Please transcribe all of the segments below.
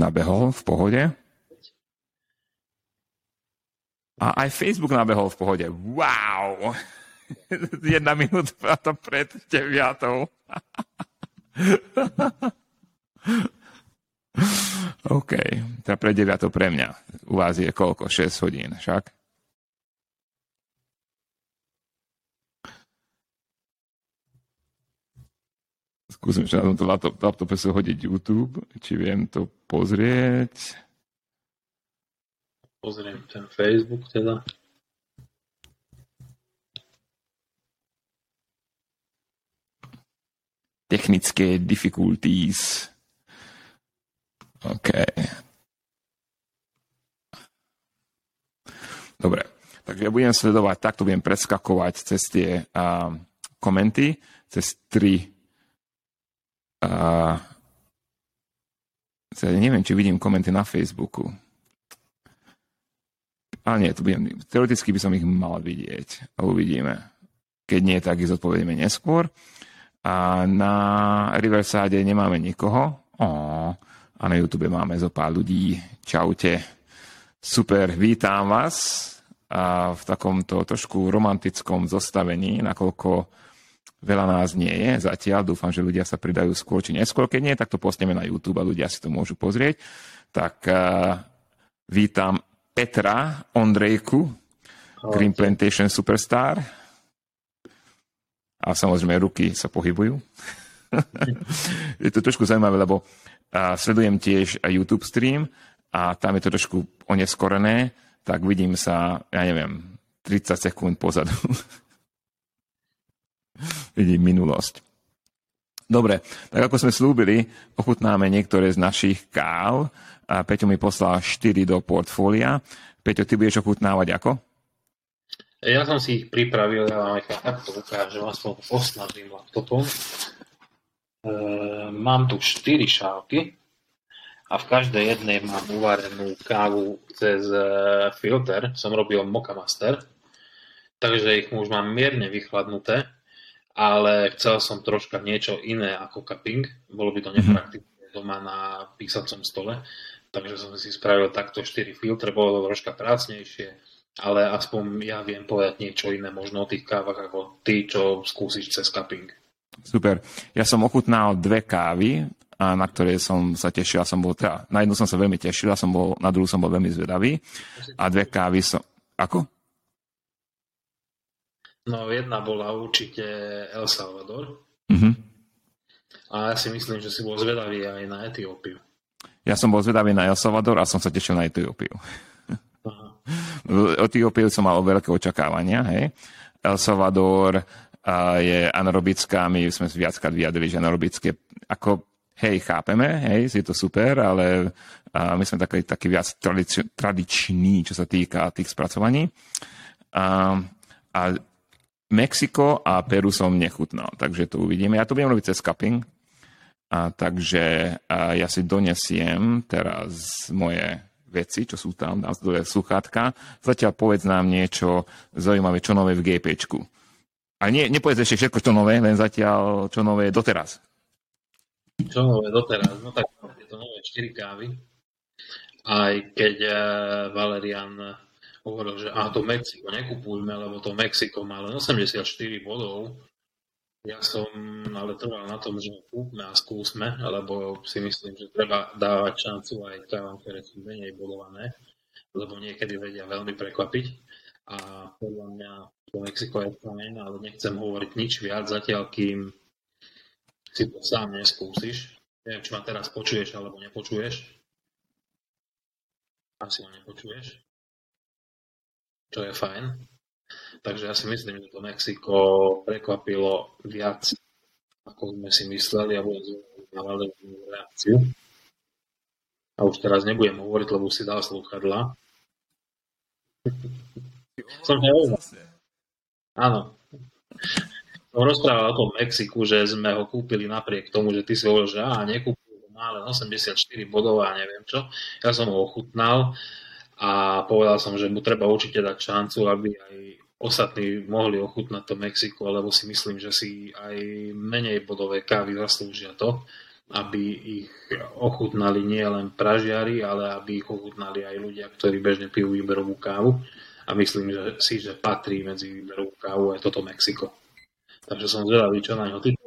nabehol v pohode. A aj Facebook nabehol v pohode. Wow! Jedna minúta pred deviatou. OK, teda pre deviatou pre mňa. U vás je koľko? 6 hodín, však? Skúsim že na tomto laptope sa hodiť YouTube, či viem to pozrieť. Pozriem ten Facebook teda. Technické difficulties. OK. Dobre, takže ja budem sledovať, takto budem preskakovať cez tie uh, komenty, cez tri a ja neviem, či vidím komenty na Facebooku. Ale nie, to budem, teoreticky by som ich mal vidieť. A uvidíme. Keď nie, tak ich zodpovedíme neskôr. A na Riverside nemáme nikoho. O, a na YouTube máme zo pár ľudí. Čaute. Super, vítam vás a v takomto trošku romantickom zostavení, nakoľko Veľa nás nie je zatiaľ, dúfam, že ľudia sa pridajú skôr či neskôr. Keď nie, tak to postaneme na YouTube a ľudia si to môžu pozrieť. Tak uh, vítam Petra Ondrejku, Green Plantation Superstar. A samozrejme ruky sa pohybujú. je to trošku zaujímavé, lebo uh, sledujem tiež YouTube stream a tam je to trošku oneskorené, tak vidím sa, ja neviem, 30 sekúnd pozadu. vidím minulosť. Dobre, tak ako sme slúbili, ochutnáme niektoré z našich káv. A Peťo mi poslal 4 do portfólia. Peťo, ty budeš ochutnávať ako? Ja som si ich pripravil, ja vám aj takto ukážem, aspoň posnažím laptopom. E, mám tu 4 šálky a v každej jednej mám uvarenú kávu cez e, filter. Som robil Mocha Master, takže ich už mám mierne vychladnuté ale chcel som troška niečo iné ako cupping. Bolo by to mhm. nepraktické doma na písacom stole, takže som si spravil takto 4 filtre, bolo to troška prácnejšie, ale aspoň ja viem povedať niečo iné možno o tých kávach ako ty, čo skúsiš cez cupping. Super. Ja som ochutnal dve kávy, a na ktoré som sa tešil. Som bol, teda, na jednu som sa veľmi tešil, a som bol, na druhú som bol veľmi zvedavý. A dve kávy som... Ako? No jedna bola určite El Salvador. Mm-hmm. A ja si myslím, že si bol zvedavý aj na Etiópiu. Ja som bol zvedavý na El Salvador a som sa tešil na Etiópiu. Etiópiu som mal veľké očakávania. Hej. El Salvador je anaerobická, my sme viackrát vyjadrili, že anaerobické, ako hej, chápeme, hej, je to super, ale my sme taký, taký viac tradič, tradiční, čo sa týka tých spracovaní. A, a Mexiko a Peru som nechutnal, takže to uvidíme. Ja to budem robiť cez cupping, a takže a ja si donesiem teraz moje veci, čo sú tam, dám dole sluchátka. Zatiaľ povedz nám niečo zaujímavé, čo nové v GPčku. A nie, nepovedz ešte všetko, čo nové, len zatiaľ, čo nové doteraz. Čo nové doteraz? No tak je to nové 4 kávy. Aj keď uh, Valerian hovoril, že a to Mexiko nekupujme, lebo to Mexiko má len 84 bodov. Ja som ale trval na tom, že kúpme a skúsme, lebo si myslím, že treba dávať šancu aj kávam, ktoré sú menej bodované, lebo niekedy vedia veľmi prekvapiť. A podľa mňa to Mexiko je fajn, ale nechcem hovoriť nič viac zatiaľ, kým si to sám neskúsiš. Neviem, či ma teraz počuješ alebo nepočuješ. Asi ho nepočuješ čo je fajn. Takže ja si myslím, že to Mexiko prekvapilo viac, ako sme si mysleli a budem na reakciu. A už teraz nebudem hovoriť, lebo si dal slúchadla. Som Áno. Som rozprával o tom Mexiku, že sme ho kúpili napriek tomu, že ty si hovoril, že á, nekúpil, má len 84 bodov a neviem čo. Ja som ho ochutnal a povedal som, že mu treba určite dať šancu, aby aj ostatní mohli ochutnať to Mexiko, lebo si myslím, že si aj menej bodové kávy zaslúžia to. aby ich ochutnali nie len pražiari, ale aby ich ochutnali aj ľudia, ktorí bežne pijú výberovú kávu. A myslím že si, že patrí medzi výberovú kávu aj toto Mexiko. Takže som zvedavý, čo na ňo ty.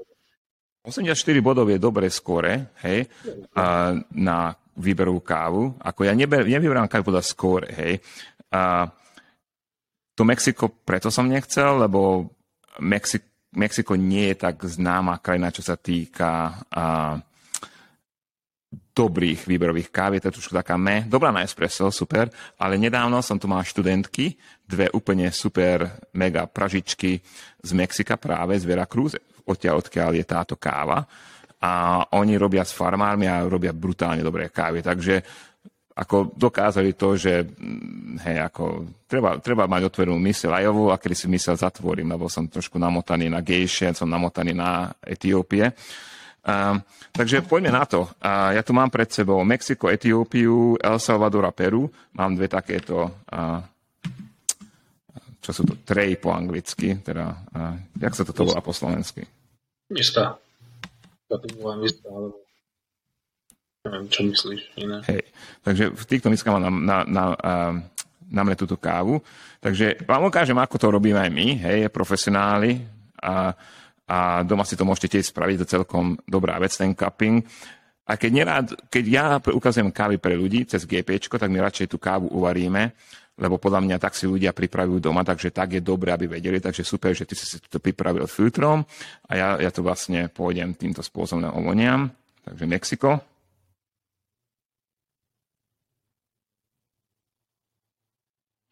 84 bodov je dobre skore, hej, a na výberovú kávu. Ako ja nevyberám kávu podľa skóre, hej. A to Mexiko preto som nechcel, lebo Mexiko, Mexiko nie je tak známa krajina, čo sa týka a, dobrých výberových káv, je to trošku taká me, dobrá na espresso, super, ale nedávno som tu mal študentky, dve úplne super mega pražičky z Mexika práve, z Veracruz, odtiaľ odkiaľ je táto káva a oni robia s farmármi a robia brutálne dobré kávy, takže ako dokázali to, že mm, hej, ako, treba, treba mať otvorenú ajovú a kedy si mysel zatvorím, lebo som trošku namotaný na gejšie, som namotaný na Etiópie. Uh, takže poďme na to. Uh, ja tu mám pred sebou Mexiko, Etiópiu, El Salvador a Peru. Mám dve takéto, uh, čo sú to, trej po anglicky, teda, uh, jak sa toto volá po slovensky? Mista, alebo neviem, čo myslíš iné. Hej, takže v týchto miskách mám na, na, na, na túto kávu. Takže vám ukážem, ako to robíme aj my, hej, profesionáli. A a doma si to môžete tiež spraviť, to celkom dobrá vec, ten cupping. A keď, nerád, keď ja ukazujem kávy pre ľudí cez GP, tak my radšej tú kávu uvaríme, lebo podľa mňa tak si ľudia pripravujú doma, takže tak je dobré, aby vedeli, takže super, že ty si to pripravil filtrom a ja, ja to vlastne pôjdem týmto spôsobom ovoniam. Takže Mexiko.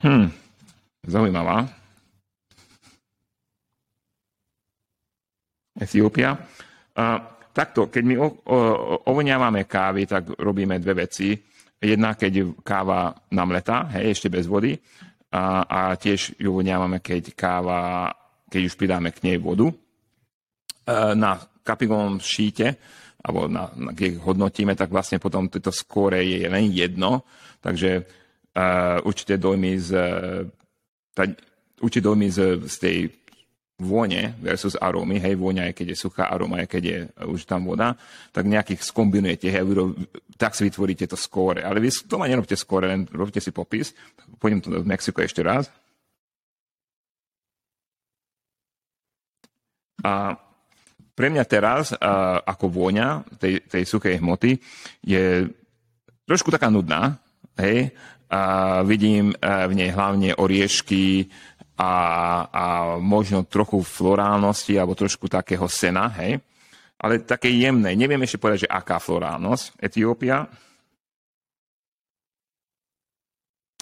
Hm, zaujímavá. Etiópia. A takto, keď my ovoniavame kávy, tak robíme dve veci. Jedna, keď káva namletá, hej, ešte bez vody. A, a tiež ju ovoniavame, keď káva, keď už pridáme k nej vodu. Na kapingovom šíte, alebo na, na, keď hodnotíme, tak vlastne potom toto skóre je len jedno. Takže uh, určite dojmy z, tá, určite dojmy z, z tej vône versus arómy, hej, vôňa je, keď je suchá, aroma je, keď je už tam voda, tak nejakých skombinujete, hej, tak si vytvoríte to skóre. Ale vy ma nerobte skóre, len robte si popis. Pôjdem to do Mexiko ešte raz. A pre mňa teraz, a, ako vôňa tej, tej suchej hmoty, je trošku taká nudná, hej, a vidím v nej hlavne oriešky, a, a možno trochu florálnosti alebo trošku takého sena, hej. Ale také jemné. Neviem ešte povedať, že aká florálnosť. Etiópia.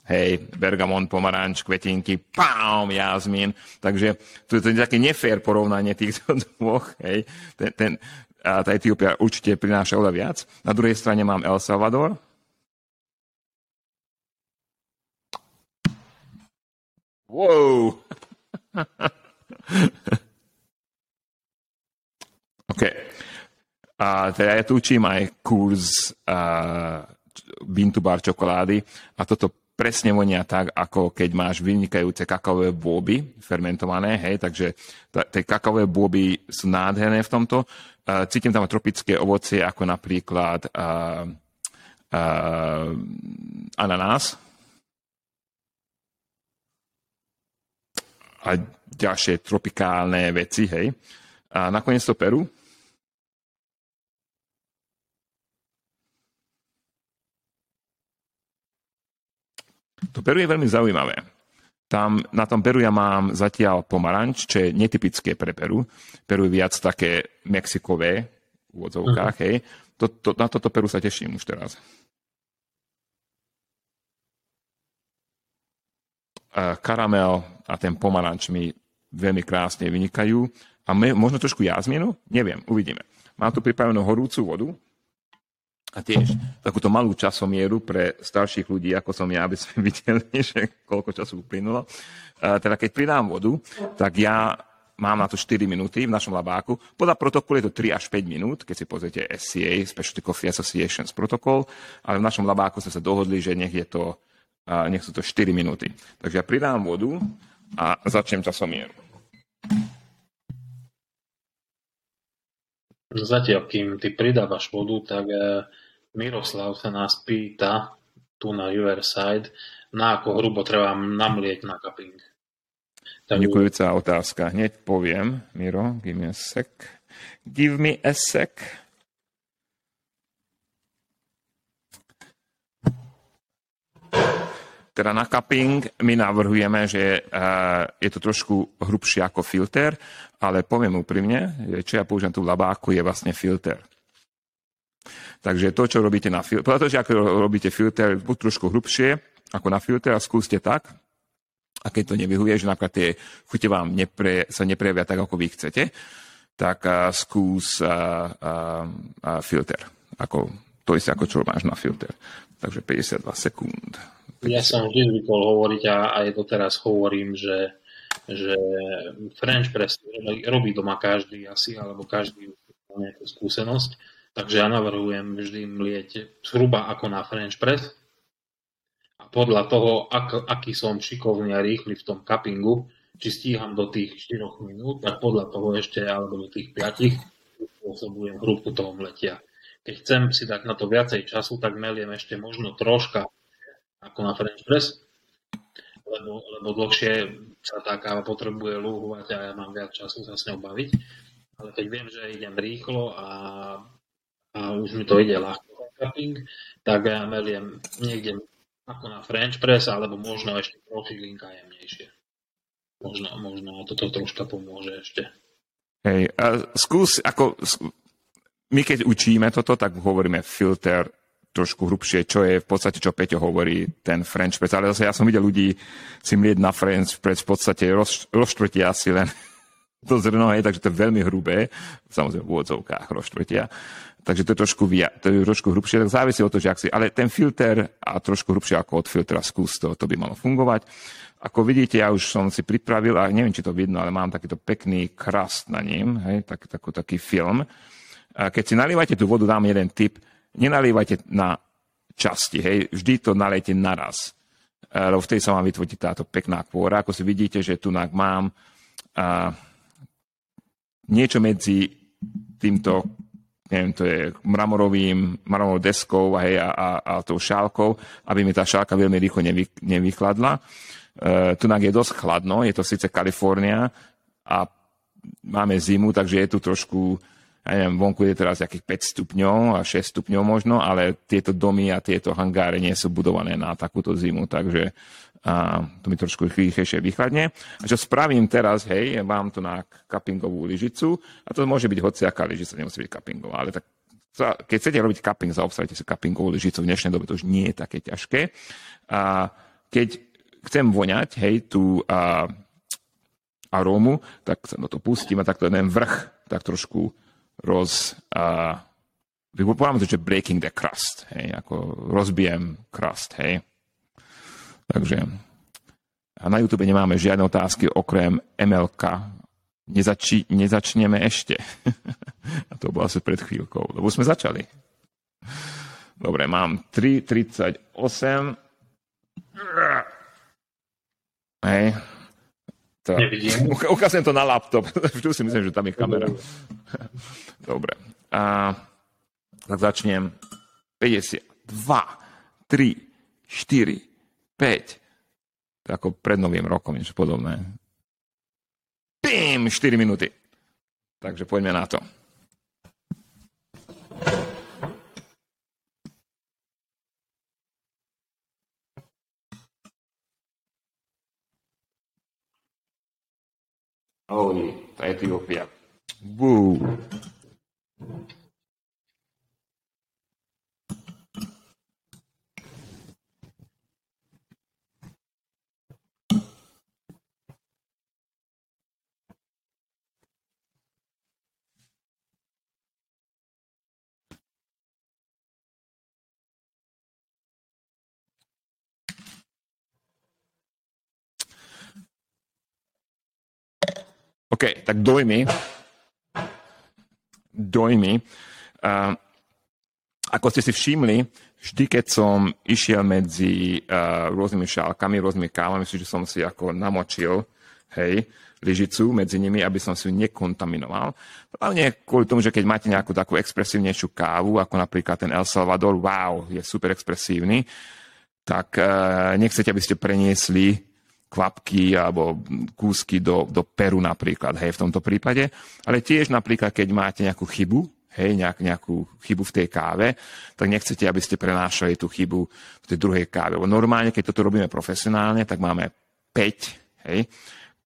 Hej, bergamon, pomaranč, kvetinky, pám, jazmín. Takže to to je také nefér porovnanie týchto dvoch. Hej. Ten, ten, a tá Etiópia určite prináša oveľa viac. Na druhej strane mám El Salvador, Wow. OK. A teda ja tu učím aj kurz uh, bar čokolády a toto presne vonia tak, ako keď máš vynikajúce kakaové bôby fermentované, hej, takže tie kakaové bôby sú nádherné v tomto. Uh, cítim tam tropické ovocie, ako napríklad uh, uh, ananás, a ďalšie tropikálne veci, hej. A nakoniec to Peru. To Peru je veľmi zaujímavé. Tam, na tom Peru ja mám zatiaľ pomaranč, čo je netypické pre Peru. Peru je viac také mexikové v úvodzovkách, uh-huh. hej. To, to, na toto Peru sa teším už teraz. Karamel a ten pomaranč mi veľmi krásne vynikajú. A me, možno trošku jazminu? Neviem, uvidíme. Mám tu pripravenú horúcu vodu a tiež takúto malú časomieru pre starších ľudí, ako som ja, aby sme videli, že koľko času uplynulo. Teda keď pridám vodu, tak ja mám na to 4 minúty v našom labáku. Podľa protokolu je to 3 až 5 minút, keď si pozriete SCA, Specialty Coffee Associations protokol, ale v našom labáku sme sa dohodli, že nech je to a nech sú to 4 minúty. Takže ja pridám vodu a začnem časomieru. Zatiaľ, kým ty pridávaš vodu, tak eh, Miroslav sa nás pýta tu na Riverside, na ako hrubo treba namlieť na cupping. Tak... Ďakujúca otázka. Hneď poviem, Miro, give me a sec. Give me a sec. Teda na cupping my navrhujeme, že uh, je to trošku hrubšie ako filter, ale poviem úprimne, čo ja používam v labáku, je vlastne filter. Takže to, čo robíte na filter, pretože ako robíte filter, buď trošku hrubšie ako na filter a skúste tak, a keď to nevyhuje, že napríklad tie chute vám nepre, sa neprejavia tak, ako vy chcete, tak uh, skús uh, uh, uh, filter. Ako, to isté, ako čo máš na filter. Takže 52 sekúnd. Ja som vždy zvykol hovoriť a aj doteraz hovorím, že, že French press robí doma každý asi, alebo každý má nejakú skúsenosť Takže ja navrhujem vždy mlieť zhruba ako na French press. A podľa toho, ak, aký som šikovný a rýchly v tom cuppingu, či stíham do tých 4 minút, tak podľa toho ešte, alebo do tých 5, spôsobujem hrúbku toho mletia. Keď chcem si dať na to viacej času, tak meliem ešte možno troška ako na French press, lebo, lebo dlhšie sa tá káva potrebuje lúhovať a ja mám viac času sa s ňou baviť. Ale keď viem, že idem rýchlo a a už mi to ide ľahko cupping, tak ja meliem niekde ako na French press, alebo možno ešte profilinka jemnejšie. Možno, možno toto troška pomôže ešte. Hej, a skús, ako, my keď učíme toto, tak hovoríme filter trošku hrubšie, čo je v podstate, čo Peťo hovorí, ten French press. Ale zase ja som videl ľudí si mlieť na French press v podstate roz, rozštvrtia asi len to zrno, hej, takže to je veľmi hrubé, samozrejme v úvodzovkách rozštvrtia takže to je trošku, via, to je trošku hrubšie, tak závisí od toho, že ak si, ale ten filter a trošku hrubšie ako od filtra skús to, to by malo fungovať. Ako vidíte, ja už som si pripravil, a neviem, či to vidno, ale mám takýto pekný krast na ním, hej, tak, takú, taký film. A keď si nalievate tú vodu, dám jeden tip, nenalievajte na časti, hej, vždy to nalejte naraz. Lebo tej sa vám vytvorí táto pekná kôra. Ako si vidíte, že tu mám a, niečo medzi týmto neviem, to je mramorovým, mramorovou deskou hej, a, a, a tou šálkou, aby mi tá šálka veľmi rýchlo nevy, nevychladla. E, tu je dosť chladno, je to síce Kalifornia a máme zimu, takže je tu trošku, ja neviem, vonku je teraz nejakých 5 stupňov a 6 stupňov možno, ale tieto domy a tieto hangáre nie sú budované na takúto zimu, takže a to mi trošku rýchlejšie vychladne. A čo spravím teraz, hej, mám tu na cuppingovú lyžicu a to môže byť hociaká lyžica, nemusí byť cuppingová, ale tak keď chcete robiť cupping, zaobstajte si cuppingovú lyžicu. V dnešnej dobe to už nie je také ťažké. A keď chcem voňať, hej, tú a, arómu, tak sa do to pustím a takto ten vrch tak trošku roz... A, Povieme to, že breaking the crust, hej, ako rozbijem crust, hej. Takže a na YouTube nemáme žiadne otázky okrem MLK. Nezači, nezačneme ešte. a to bolo asi pred chvíľkou, lebo sme začali. Dobre, mám 3.38. Hej. To, ukážem to na laptop. Vždy si myslím, že tam je kamera. Dobre. A, tak začnem. 52, 3, 4, 5. To ako pred novým rokom, niečo podobné. Bim! 4 minúty. Takže poďme na to. Holy, tá Etiópia. Bú. OK, tak dojmy. Dojmy. Uh, ako ste si všimli, vždy, keď som išiel medzi uh, rôznymi šálkami, rôznymi kávami, že som si ako namočil hej, lyžicu medzi nimi, aby som si ju nekontaminoval. Hlavne kvôli tomu, že keď máte nejakú takú expresívnejšiu kávu, ako napríklad ten El Salvador, wow, je super expresívny, tak e, nechcete, aby ste preniesli kvapky alebo kúsky do, do Peru napríklad, hej, v tomto prípade. Ale tiež napríklad, keď máte nejakú chybu, hej, nejak, nejakú chybu v tej káve, tak nechcete, aby ste prenášali tú chybu v tej druhej káve. Lebo normálne, keď toto robíme profesionálne, tak máme 5, hej,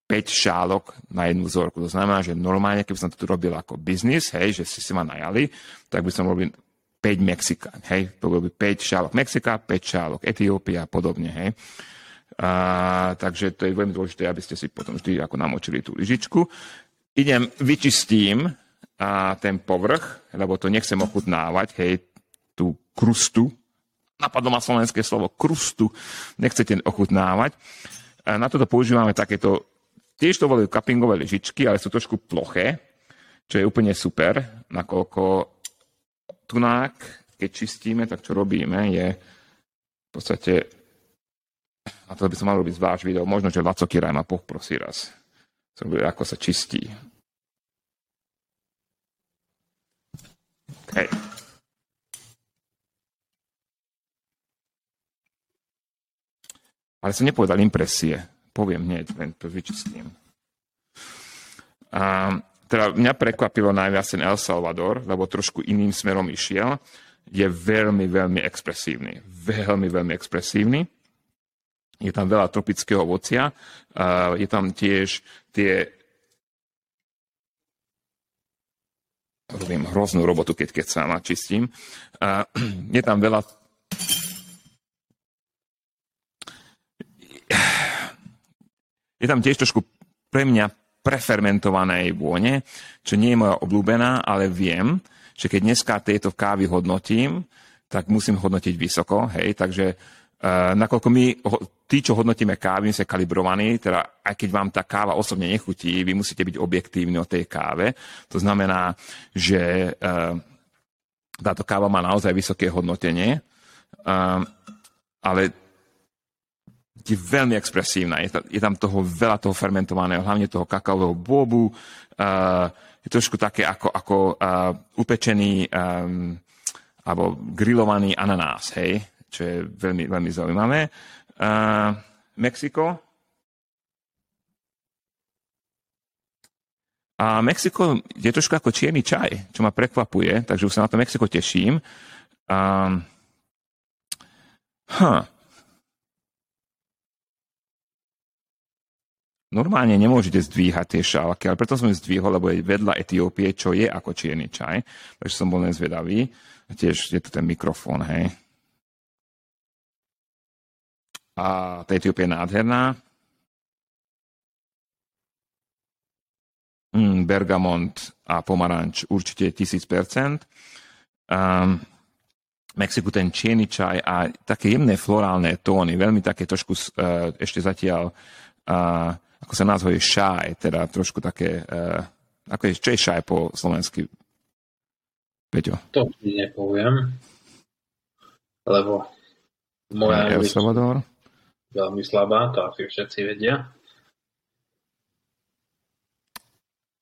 5 šálok na jednu vzorku. To znamená, že normálne, keby som to robil ako biznis, hej, že si si ma najali, tak by som robil 5 Mexika, hej, to by 5 šálok Mexika, 5 šálok Etiópia a podobne, hej. A, takže to je veľmi dôležité, aby ste si potom vždy ako namočili tú lyžičku. Idem, vyčistím a ten povrch, lebo to nechcem ochutnávať, hej, tú krustu, napadlo ma slovenské slovo krustu, nechcete ochutnávať. A na toto používame takéto Tiež to boli cuppingové lyžičky, ale sú trošku ploché, čo je úplne super, nakoľko tunák, keď čistíme, tak čo robíme, je v podstate, a to by som mal robiť zvlášť video, možno, že Laco Kiraj ma poprosí raz, som ako sa čistí. Hej. Ale som nepovedal impresie poviem hneď, len to vyčistím. A, teda mňa prekvapilo najviac ten El Salvador, lebo trošku iným smerom išiel. Je veľmi, veľmi expresívny. Veľmi, veľmi expresívny. Je tam veľa tropického ovocia. Je tam tiež tie robím hroznú robotu, keď, keď sa čistím. A je tam veľa Je tam tiež trošku pre mňa prefermentovanej vône, čo nie je moja obľúbená, ale viem, že keď dneska tieto kávy hodnotím, tak musím hodnotiť vysoko, hej, takže nakoľko my, tí, čo hodnotíme kávy, my sme kalibrovaní, teda aj keď vám tá káva osobne nechutí, vy musíte byť objektívni o tej káve. To znamená, že uh, táto káva má naozaj vysoké hodnotenie, uh, ale je veľmi expresívna. Je, tam, toho veľa toho fermentovaného, hlavne toho kakaového bobu. Je trošku také ako, ako upečený alebo grillovaný ananás, hej, čo je veľmi, veľmi zaujímavé. Uh, Mexiko. A Mexiko je trošku ako čierny čaj, čo ma prekvapuje, takže už sa na to Mexiko teším. Um, huh. normálne nemôžete zdvíhať tie šálky, ale preto som ju zdvihol, lebo je vedľa Etiópie, čo je ako čierny čaj. Takže som bol len zvedavý. A tiež je tu ten mikrofón, hej. A tá Etiópia je nádherná. Mm, Bergamont a pomaranč určite 1000%. Um, Mexiku ten čierny čaj a také jemné florálne tóny, veľmi také trošku uh, ešte zatiaľ uh, ako sa názvuje šaj, teda trošku také, uh, ako je, čo je šaj po slovensky? Peťo. To ti nepoviem, lebo moja El Salvador. Veľmi slabá, to asi všetci vedia.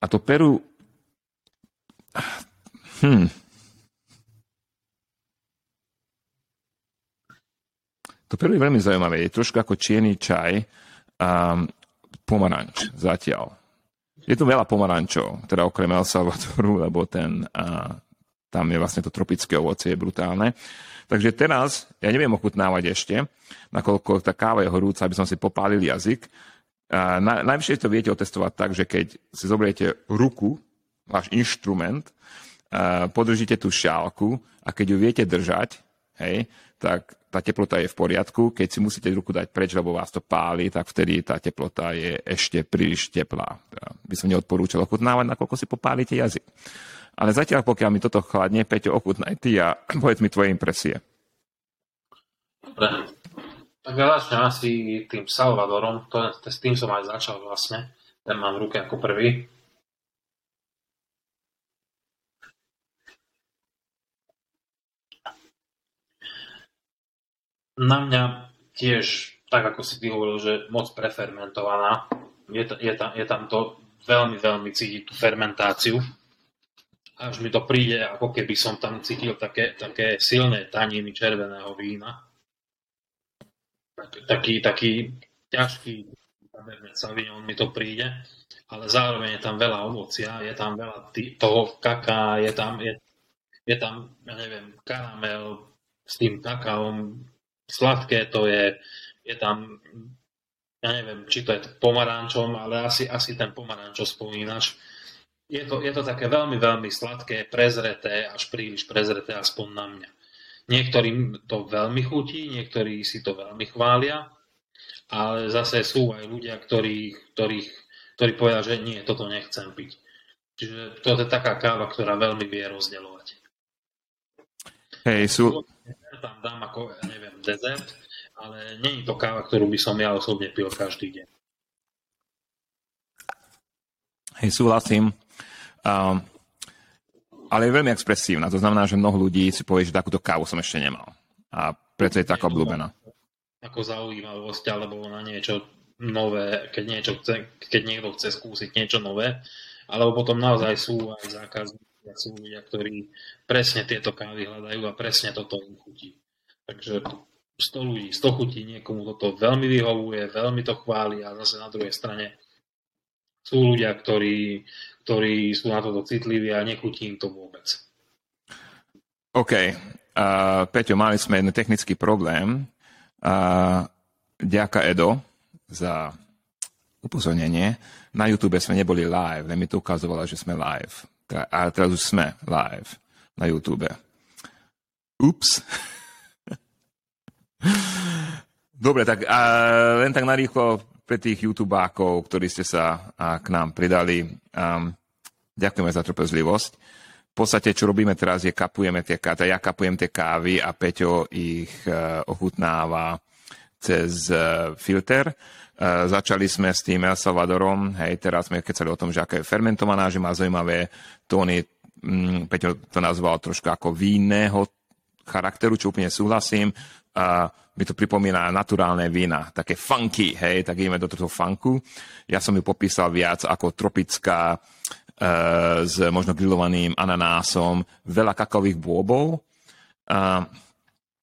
A to Peru... Hm. To Peru je veľmi zaujímavé. Je trošku ako čierny čaj. Um, pomaranč zatiaľ. Je tu veľa pomarančov, teda okrem El Salvadoru, lebo ten, a, tam je vlastne to tropické ovocie, je brutálne. Takže teraz, ja neviem ochutnávať ešte, nakoľko tá káva je horúca, aby som si popálil jazyk. Na, najvyššie to viete otestovať tak, že keď si zoberiete ruku, váš inštrument, podržíte tú šálku a keď ju viete držať, hej, tak tá teplota je v poriadku. Keď si musíte ruku dať preč, lebo vás to páli, tak vtedy tá teplota je ešte príliš teplá. By som neodporúčal ochutnávať, nakoľko si popálite jazyk. Ale zatiaľ, pokiaľ mi toto chladne, Peťo, ochutnaj ty a povedz mi tvoje impresie. Dobre. Tak ja začnem asi tým Salvadorom, to, s tým som aj začal vlastne. Ten mám v ruke ako prvý. Na mňa tiež, tak ako si ty hovoril, že moc prefermentovaná, je, je, tam, je tam to veľmi, veľmi cítiť tú fermentáciu. Až mi to príde, ako keby som tam cítil také, také silné taniny červeného vína. Taký, taký ťažký Cabernet Sauvignon mi to príde, ale zároveň je tam veľa ovocia, je tam veľa tý, toho kaká, je tam, je, je tam, ja neviem, karamel s tým kakaom, sladké to je, je tam ja neviem, či to je pomarančom, ale asi, asi ten pomarančo spomínaš. Je to, je to také veľmi, veľmi sladké, prezreté, až príliš prezreté, aspoň na mňa. Niektorým to veľmi chutí, niektorí si to veľmi chvália, ale zase sú aj ľudia, ktorí, ktorých, ktorí povedia, že nie, toto nechcem piť. Čiže to je taká káva, ktorá veľmi vie rozdeľovať. Hej, sú... Tam dám ako, ja neviem, dezert, ale nie je to káva, ktorú by som ja osobne pil každý deň. Hej, súhlasím. Um, ale je veľmi expresívna. To znamená, že mnoho ľudí si povie, že takúto kávu som ešte nemal. A preto je taká obľúbená. Ako zaujímavosť alebo na niečo nové, keď, niečo chce, keď niekto chce skúsiť niečo nové. Alebo potom naozaj sú aj zákazníci a sú ľudia, ktorí presne tieto kávy hľadajú a presne toto im chutí. Takže 100 ľudí, 100 chutí, niekomu toto veľmi vyhovuje, veľmi to chváli a zase na druhej strane sú ľudia, ktorí, ktorí sú na toto citliví a nechutí im to vôbec. OK. Uh, Peťo, mali sme jeden technický problém. Uh, ďaká Edo za upozornenie. Na YouTube sme neboli live, len mi to ukazovalo, že sme live. A teraz už sme live na YouTube. Ups. Dobre, tak a len tak narýchlo pre tých YouTubákov, ktorí ste sa k nám pridali. Um, ďakujeme za trpezlivosť. V podstate, čo robíme teraz, je kapujeme tie kávy. Ja kapujem tie kávy a Peťo ich uh, ochutnáva cez uh, filter. Uh, začali sme s tým El Salvadorom, hej, teraz sme kecali o tom, že aká je fermentovaná, že má zaujímavé tóny, mm, Peťo to nazval trošku ako vínneho charakteru, čo úplne súhlasím a mi to pripomína naturálne vína, také funky, hej, tak ideme do toho funku. Ja som ju popísal viac ako tropická, e, s možno grillovaným ananásom, veľa kakových bôbov. A,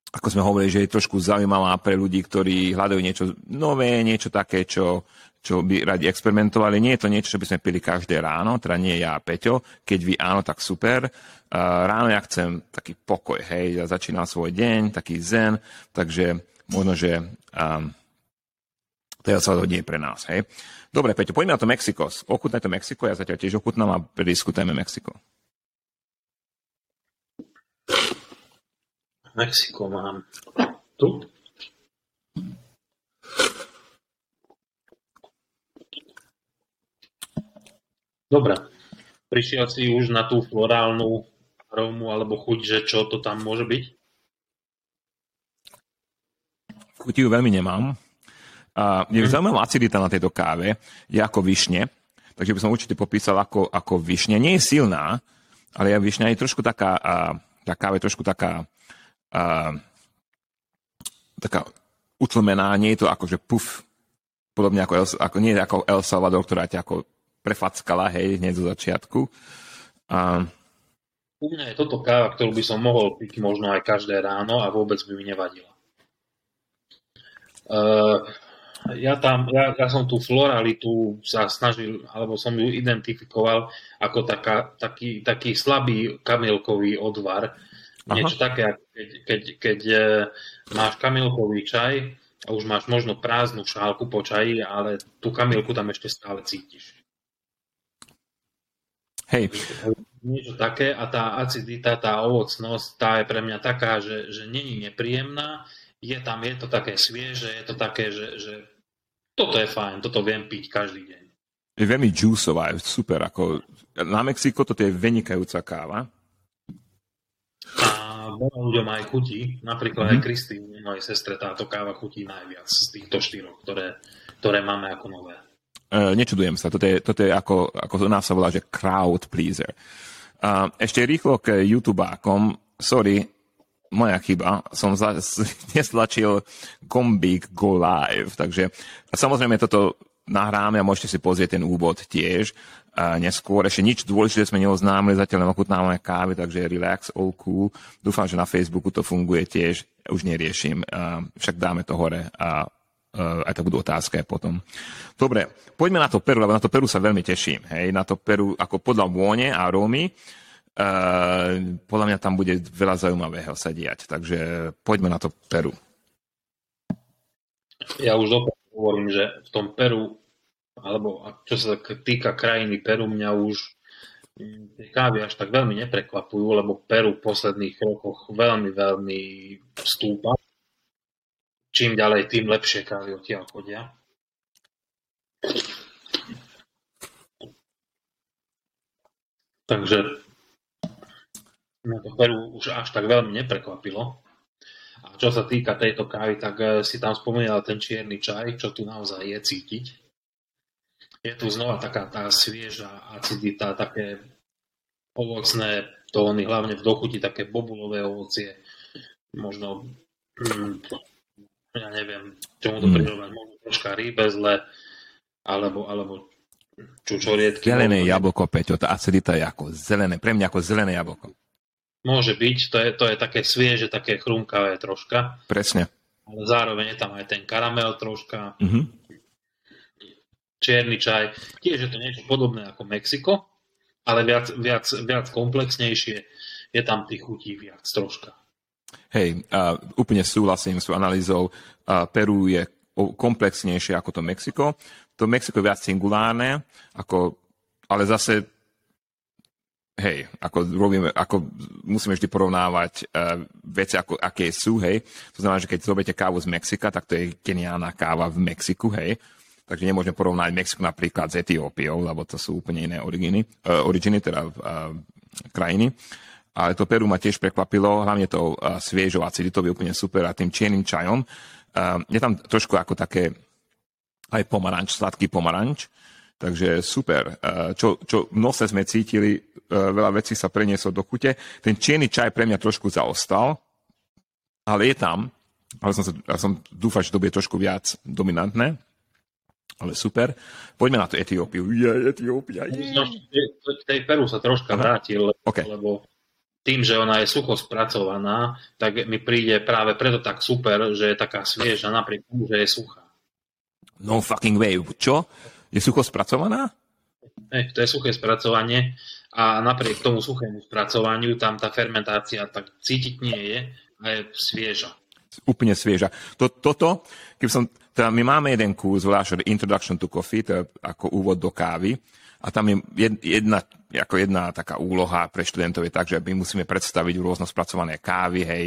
ako sme hovorili, že je trošku zaujímavá pre ľudí, ktorí hľadajú niečo nové, niečo také, čo, čo by radi experimentovali. Nie je to niečo, čo by sme pili každé ráno, teda nie ja a Peťo. Keď vy áno, tak super ráno ja chcem taký pokoj, hej, ja začínam svoj deň, taký zen, takže možno, že um, to sa hodí pre nás, hej. Dobre, Peťo, poďme na to Mexiko. Ochutnaj to Mexiko, ja zatiaľ tiež ochutnám a prediskutujeme Mexiko. Mexiko mám tu. Dobre. Prišiel si už na tú florálnu arómu alebo chuť, že čo to tam môže byť? Chuť ju veľmi nemám. A je mm. zaujímavá acidita na tejto káve, je ako višne, takže by som určite popísal ako, ako višne. Nie je silná, ale je višňa je trošku taká, a, tá káva je trošku taká, a, taká utlmená, nie je to ako, že puf, podobne ako, El, ako nie je ako El Salvador, ktorá ťa ako prefackala, hej, hneď zo začiatku. A, u mňa je toto káva, ktorú by som mohol piť možno aj každé ráno a vôbec by mi nevadila. Uh, ja, tam, ja, ja som tú floralitu sa snažil, alebo som ju identifikoval ako taká, taký, taký slabý kamilkový odvar. Aha. Niečo také, keď, keď, keď e, máš kamilkový čaj a už máš možno prázdnu šálku po čaji, ale tú kamilku tam ešte stále cítiš. Hej niečo také a tá acidita, tá ovocnosť, tá je pre mňa taká, že, že není nepríjemná, je tam, je to také svieže, je to také, že, že toto je fajn, toto viem piť každý deň. Je veľmi juiceová, je super, ako na Mexiko toto je vynikajúca káva. A veľa ľuďom aj chutí, napríklad mm-hmm. aj Kristýne, mojej sestre, táto káva chutí najviac z týchto štyroch, ktoré, ktoré máme ako nové. Uh, nečudujem sa, toto je, toto je ako, ako nás sa volá, že crowd pleaser. A ešte rýchlo k YouTubeákom. Sorry, moja chyba. Som za, neslačil kombík Go Live. Takže samozrejme toto nahráme a môžete si pozrieť ten úvod tiež uh, neskôr. Ešte nič dôležité sme neoznámili, zatiaľ len ochutnávame kávy, takže relax, all cool. Dúfam, že na Facebooku to funguje tiež, už neriešim, uh, však dáme to hore a uh, aj to budú otázky potom. Dobre, poďme na to Peru, lebo na to Peru sa veľmi teším. Hej, na to Peru ako podľa vône a arómy. Uh, podľa mňa tam bude veľa zaujímavého sa diať, takže poďme na to Peru. Ja už dobre hovorím, že v tom Peru, alebo čo sa týka krajiny Peru, mňa už tie kávy až tak veľmi neprekvapujú, lebo Peru v posledných rokoch veľmi, veľmi stúpa. Čím ďalej, tým lepšie kávy odtiaľ chodia. Takže na to Peru už až tak veľmi neprekvapilo. A čo sa týka tejto kávy, tak eh, si tam spomínal ten čierny čaj, čo tu naozaj je cítiť. Je tu znova taká tá svieža acidita, také ovocné tóny, hlavne v dochuti také bobulové ovocie. Možno, hm, ja neviem, čomu to mm. prirovnať, možno troška rýbezle, alebo, alebo čučorietky. Zelené jablko, Peťo, tá acidita je ako zelené, pre mňa ako zelené jablko. Môže byť, to je, to je také svieže, také chrumkavé troška. Presne. Ale zároveň je tam aj ten karamel troška. Mm-hmm. Čierny čaj. Tiež je to niečo podobné ako Mexiko, ale viac, viac, viac komplexnejšie. Je tam tých chutí viac troška. Hej, uh, úplne súhlasím s analýzou. Uh, Peru je komplexnejšie ako to Mexiko. To Mexiko je viac singulárne, ako, ale zase hej, ako robíme, ako musíme vždy porovnávať uh, veci, ako, aké sú, hej. To znamená, že keď zoberiete kávu z Mexika, tak to je geniálna káva v Mexiku, hej. Takže nemôžeme porovnať Mexiku napríklad s Etiópiou, lebo to sú úplne iné originy, uh, originy teda uh, krajiny. Ale to Peru ma tiež prekvapilo, hlavne to sviežou aciditou je úplne super a tým čiernym čajom. Je tam trošku ako také aj pomaranč, sladký pomaranč, Takže super. Čo, čo v nose sme cítili, veľa vecí sa prenieslo do chute. Ten čierny čaj pre mňa trošku zaostal, ale je tam. Ale som, sa, ja som dúfal, že to bude trošku viac dominantné. Ale super. Poďme na tú Etiópiu. Je, Etiópia. Je. No, tej Peru sa troška Aha. vrátil, okay. lebo tým, že ona je sucho spracovaná, tak mi príde práve preto tak super, že je taká svieža, napriek tomu, že je suchá. No fucking way. Čo? Je sucho spracovaná? Ne, to je suché spracovanie a napriek tomu suchému spracovaniu tam tá fermentácia tak cítiť nie je a je svieža. Úplne svieža. To, toto, keby som, teda my máme jeden kurz, sa Introduction to Coffee, to je ako úvod do kávy a tam je jedna, ako jedna taká úloha pre študentov je tak, že my musíme predstaviť rôzno spracované kávy, hej,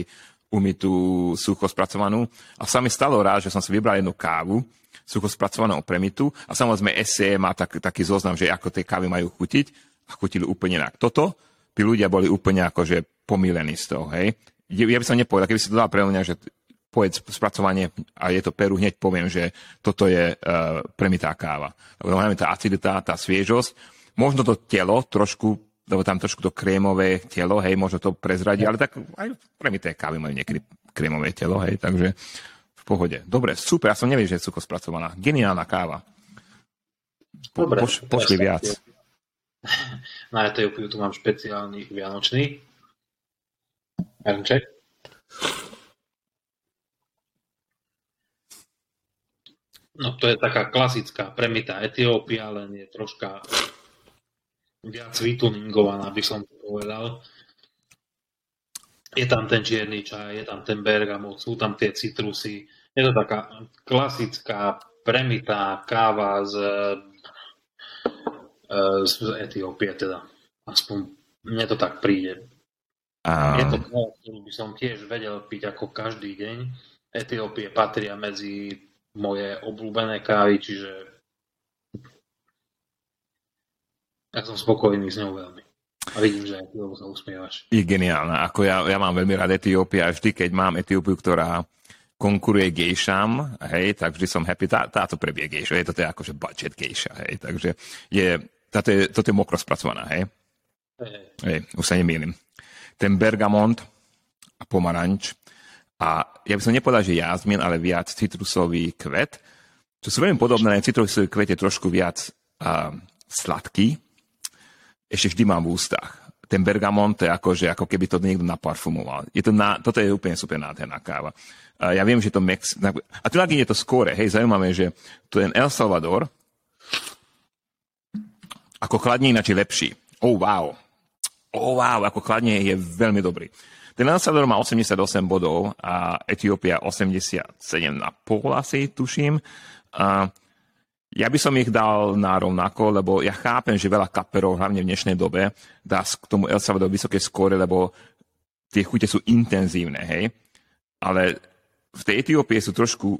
umytú, sucho spracovanú. A sa mi stalo rád, že som si vybral jednu kávu, sucho spracovanú premitu a samozrejme SE má tak, taký zoznam, že ako tie kávy majú chutiť a chutili úplne inak. Toto by ľudia boli úplne akože pomílení z toho, hej. Ja by som nepovedal, keby si to dal pre mňa, že povedz spracovanie a je to peru, hneď poviem, že toto je uh, premitá káva. Lebo máme tá acidita, tá sviežosť. Možno to telo trošku lebo tam trošku to krémové telo, hej, možno to prezradí, ale tak aj premité kávy majú niekedy krémové telo, hej, takže v pohode. Dobre, super, ja som nevedel, že je cuko spracovaná. Geniálna káva. Po, Dobre, poš, pošli viac. Na Etiópiu tu mám špeciálny vianočný. Ernček. No to je taká klasická premitá Etiópia, len je troška viac vytuningovaná, by som to povedal. Je tam ten čierny čaj, je tam ten bergamot, sú tam tie citrusy. Je to taká klasická premitá káva z, e, z Etiópie, teda. Aspoň mne to tak príde. A... Je to káva, ktorú by som tiež vedel piť ako každý deň. Etiópie patria medzi moje obľúbené kávy, čiže Ja som spokojný s ňou veľmi. A vidím, že aj ty sa usmievaš. Je geniálna. Ako ja, ja mám veľmi rád Etiópiu a vždy, keď mám Etiópiu, ktorá konkuruje gejšam, hej, tak vždy som happy. Tá, táto prebie gejša, je to je akože budget gejša, hej, takže je, táto je, toto je mokro spracovaná, hej. Hej. hej už sa nemýlim. Ten bergamont a pomaranč a ja by som nepovedal, že jazmin, ale viac citrusový kvet čo sú veľmi podobné, len citrusové kvete trošku viac uh, sladký, ešte vždy mám v ústach. Ten bergamont je ako, že ako keby to niekto naparfumoval. Je to na, toto je úplne super nádherná káva. Uh, ja viem, že to Mex... A tu je to skôre, hej, zaujímavé, že to je El Salvador, ako chladne ináč je lepší. Oh, wow. Oh, wow, ako chladne je veľmi dobrý. Ten Salvador má 88 bodov a Etiópia 87,5 asi, tuším. A ja by som ich dal na rovnako, lebo ja chápem, že veľa kaperov, hlavne v dnešnej dobe, dá k tomu El Salvador vysoké skóre, lebo tie chute sú intenzívne, hej. Ale v tej Etiópie sú trošku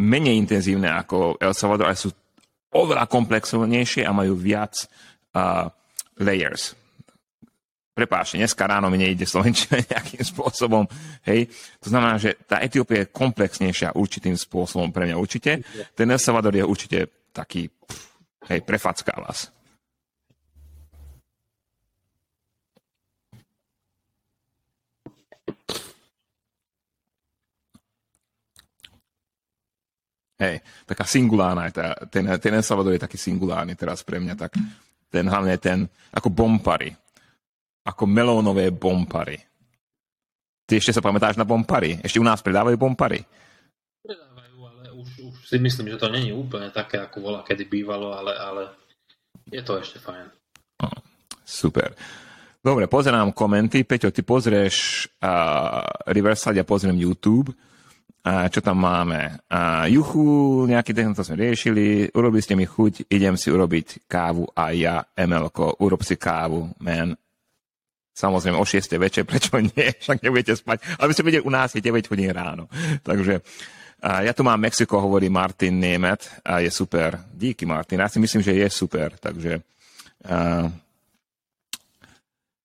menej intenzívne ako El Salvador, ale sú oveľa komplexovnejšie a majú viac uh, layers prepáčte, dneska ráno mi nejde slovenčina nejakým spôsobom, hej. To znamená, že tá Etiópia je komplexnejšia určitým spôsobom pre mňa určite. Ten El Salvador je určite taký, hej, prefacká vás. Hej, taká singulárna je tá, ten, ten El Salvador je taký singulárny teraz pre mňa, tak ten hlavne ten, ako bompary ako melónové bompary. Ty ešte sa pamätáš na bompary? Ešte u nás predávajú bompary? Predávajú, ale už, už si myslím, že to není úplne také, ako bola kedy bývalo, ale, ale je to ešte fajn. Oh, super. Dobre, pozerám komenty. Peťo, ty pozrieš uh, Riverside, ja pozriem YouTube. A čo tam máme? A juchu, nejaký ten, to sme riešili, urobili ste mi chuť, idem si urobiť kávu a ja, MLko, urob si kávu, man, Samozrejme o 6. večer, prečo nie? Však nebudete spať. Ale by ste vedeli, u nás je 9 hodín ráno. Takže a ja tu mám Mexiko, hovorí Martin Nemet a je super. Díky Martin, ja si myslím, že je super. Takže a,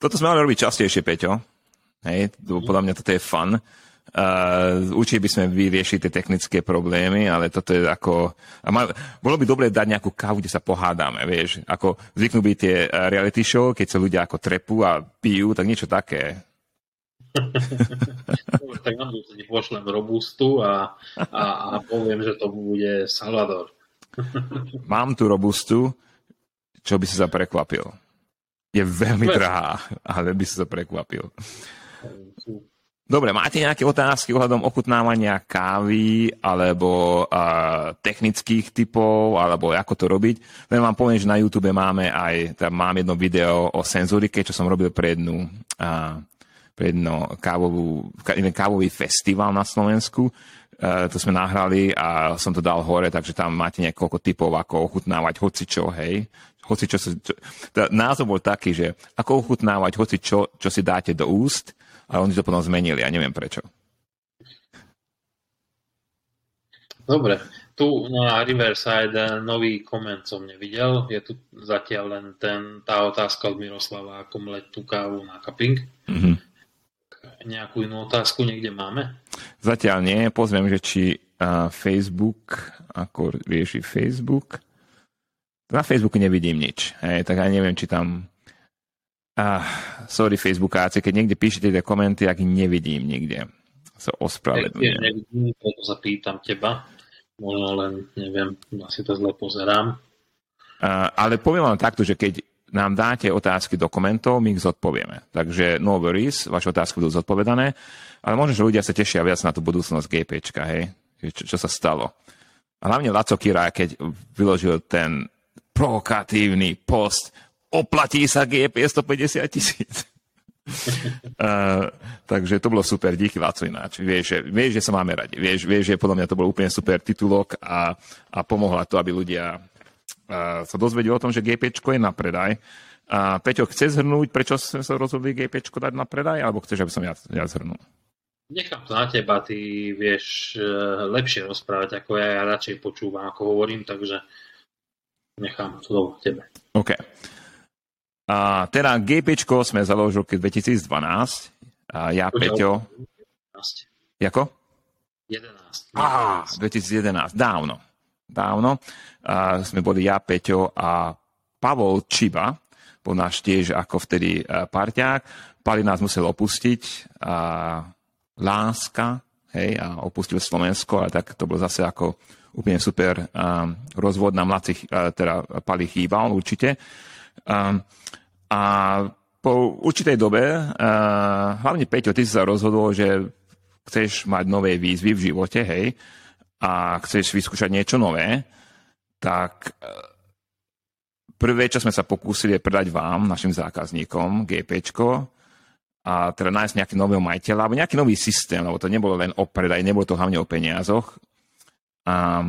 toto sme mali robiť častejšie, Peťo. Hej, podľa mňa toto je fun. Uh, určite by sme vyriešili tie technické problémy, ale toto je ako... A mal, bolo by dobre dať nejakú kávu, kde sa pohádame, vieš. Ako zvyknú byť tie uh, reality show, keď sa ľudia ako trepú a pijú, tak niečo také. Dobre, tak budúce ti pošlem robustu a, a, a poviem, že to bude Salvador. Mám tu robustu, čo by si sa prekvapil. Je veľmi drahá, ale by si sa prekvapil. Dobre, máte nejaké otázky ohľadom ochutnávania kávy alebo uh, technických typov, alebo ako to robiť? Len vám poviem, že na YouTube máme aj, tam mám jedno video o senzorike, čo som robil pre jednu, uh, pre jedno kávovú, jeden kávový festival na Slovensku. Uh, to sme nahrali a som to dal hore, takže tam máte niekoľko typov, ako ochutnávať hocičo, hej. Hoci čo, čo, názov bol taký, že ako ochutnávať hoci čo, čo si dáte do úst, a oni to potom zmenili, ja neviem prečo. Dobre, tu na Riverside nový koment som nevidel. Je tu zatiaľ len ten, tá otázka od Miroslava, ako mleť tú kávu na cupping. Mm-hmm. Nejakú inú otázku niekde máme? Zatiaľ nie. Pozriem, že či uh, Facebook, ako rieši Facebook. Na Facebooku nevidím nič. Hej, tak ja neviem, či tam Ah, sorry Facebookáci, keď niekde píšete tie komenty, ak nevidím nikde. Sa ospravedlňujem. Ja nevidím, preto sa pýtam teba. Možno len, neviem, asi to zle pozerám. Uh, ale poviem vám takto, že keď nám dáte otázky do komentov, my ich zodpovieme. Takže no worries, vaše otázky budú zodpovedané, ale možno, že ľudia sa tešia viac na tú budúcnosť GPčka, hej? Čo, čo sa stalo. A hlavne Laco Kira, keď vyložil ten provokatívny post oplatí sa GP 150 tisíc. uh, takže to bolo super, díky Laco ináč. Vieš, že, vieš, že sa máme radi. Vieš, vieš, že podľa mňa to bol úplne super titulok a, a pomohla to, aby ľudia uh, sa dozvedeli o tom, že GP je na predaj. A uh, Peťo, chce zhrnúť, prečo sme sa rozhodli GP dať na predaj, alebo chceš, aby som ja, ja zhrnul? Nechám to na teba, ty vieš uh, lepšie rozprávať ako ja, ja radšej počúvam, ako hovorím, takže nechám to tebe. OK. A teda GP sme založili v 2012. A ja, Peťo... 11. Jako? 11. Á, 2011, dávno. Dávno. A sme boli ja, Peťo a Pavol Čiba, bol náš tiež ako vtedy parťák. Pali nás musel opustiť. A láska, hej, a opustil Slovensko, ale tak to bol zase ako úplne super um, rozvod na mladých, uh, teda Pali chýbal určite. Um, a po určitej dobe, uh, hlavne Peťo, ty si sa rozhodol, že chceš mať nové výzvy v živote, hej, a chceš vyskúšať niečo nové, tak uh, prvé, čo sme sa pokúsili, je predať vám, našim zákazníkom, GPčko, a teda nájsť nejaký nového majiteľa, alebo nejaký nový systém, lebo to nebolo len o predaj, nebolo to hlavne o peniazoch. A,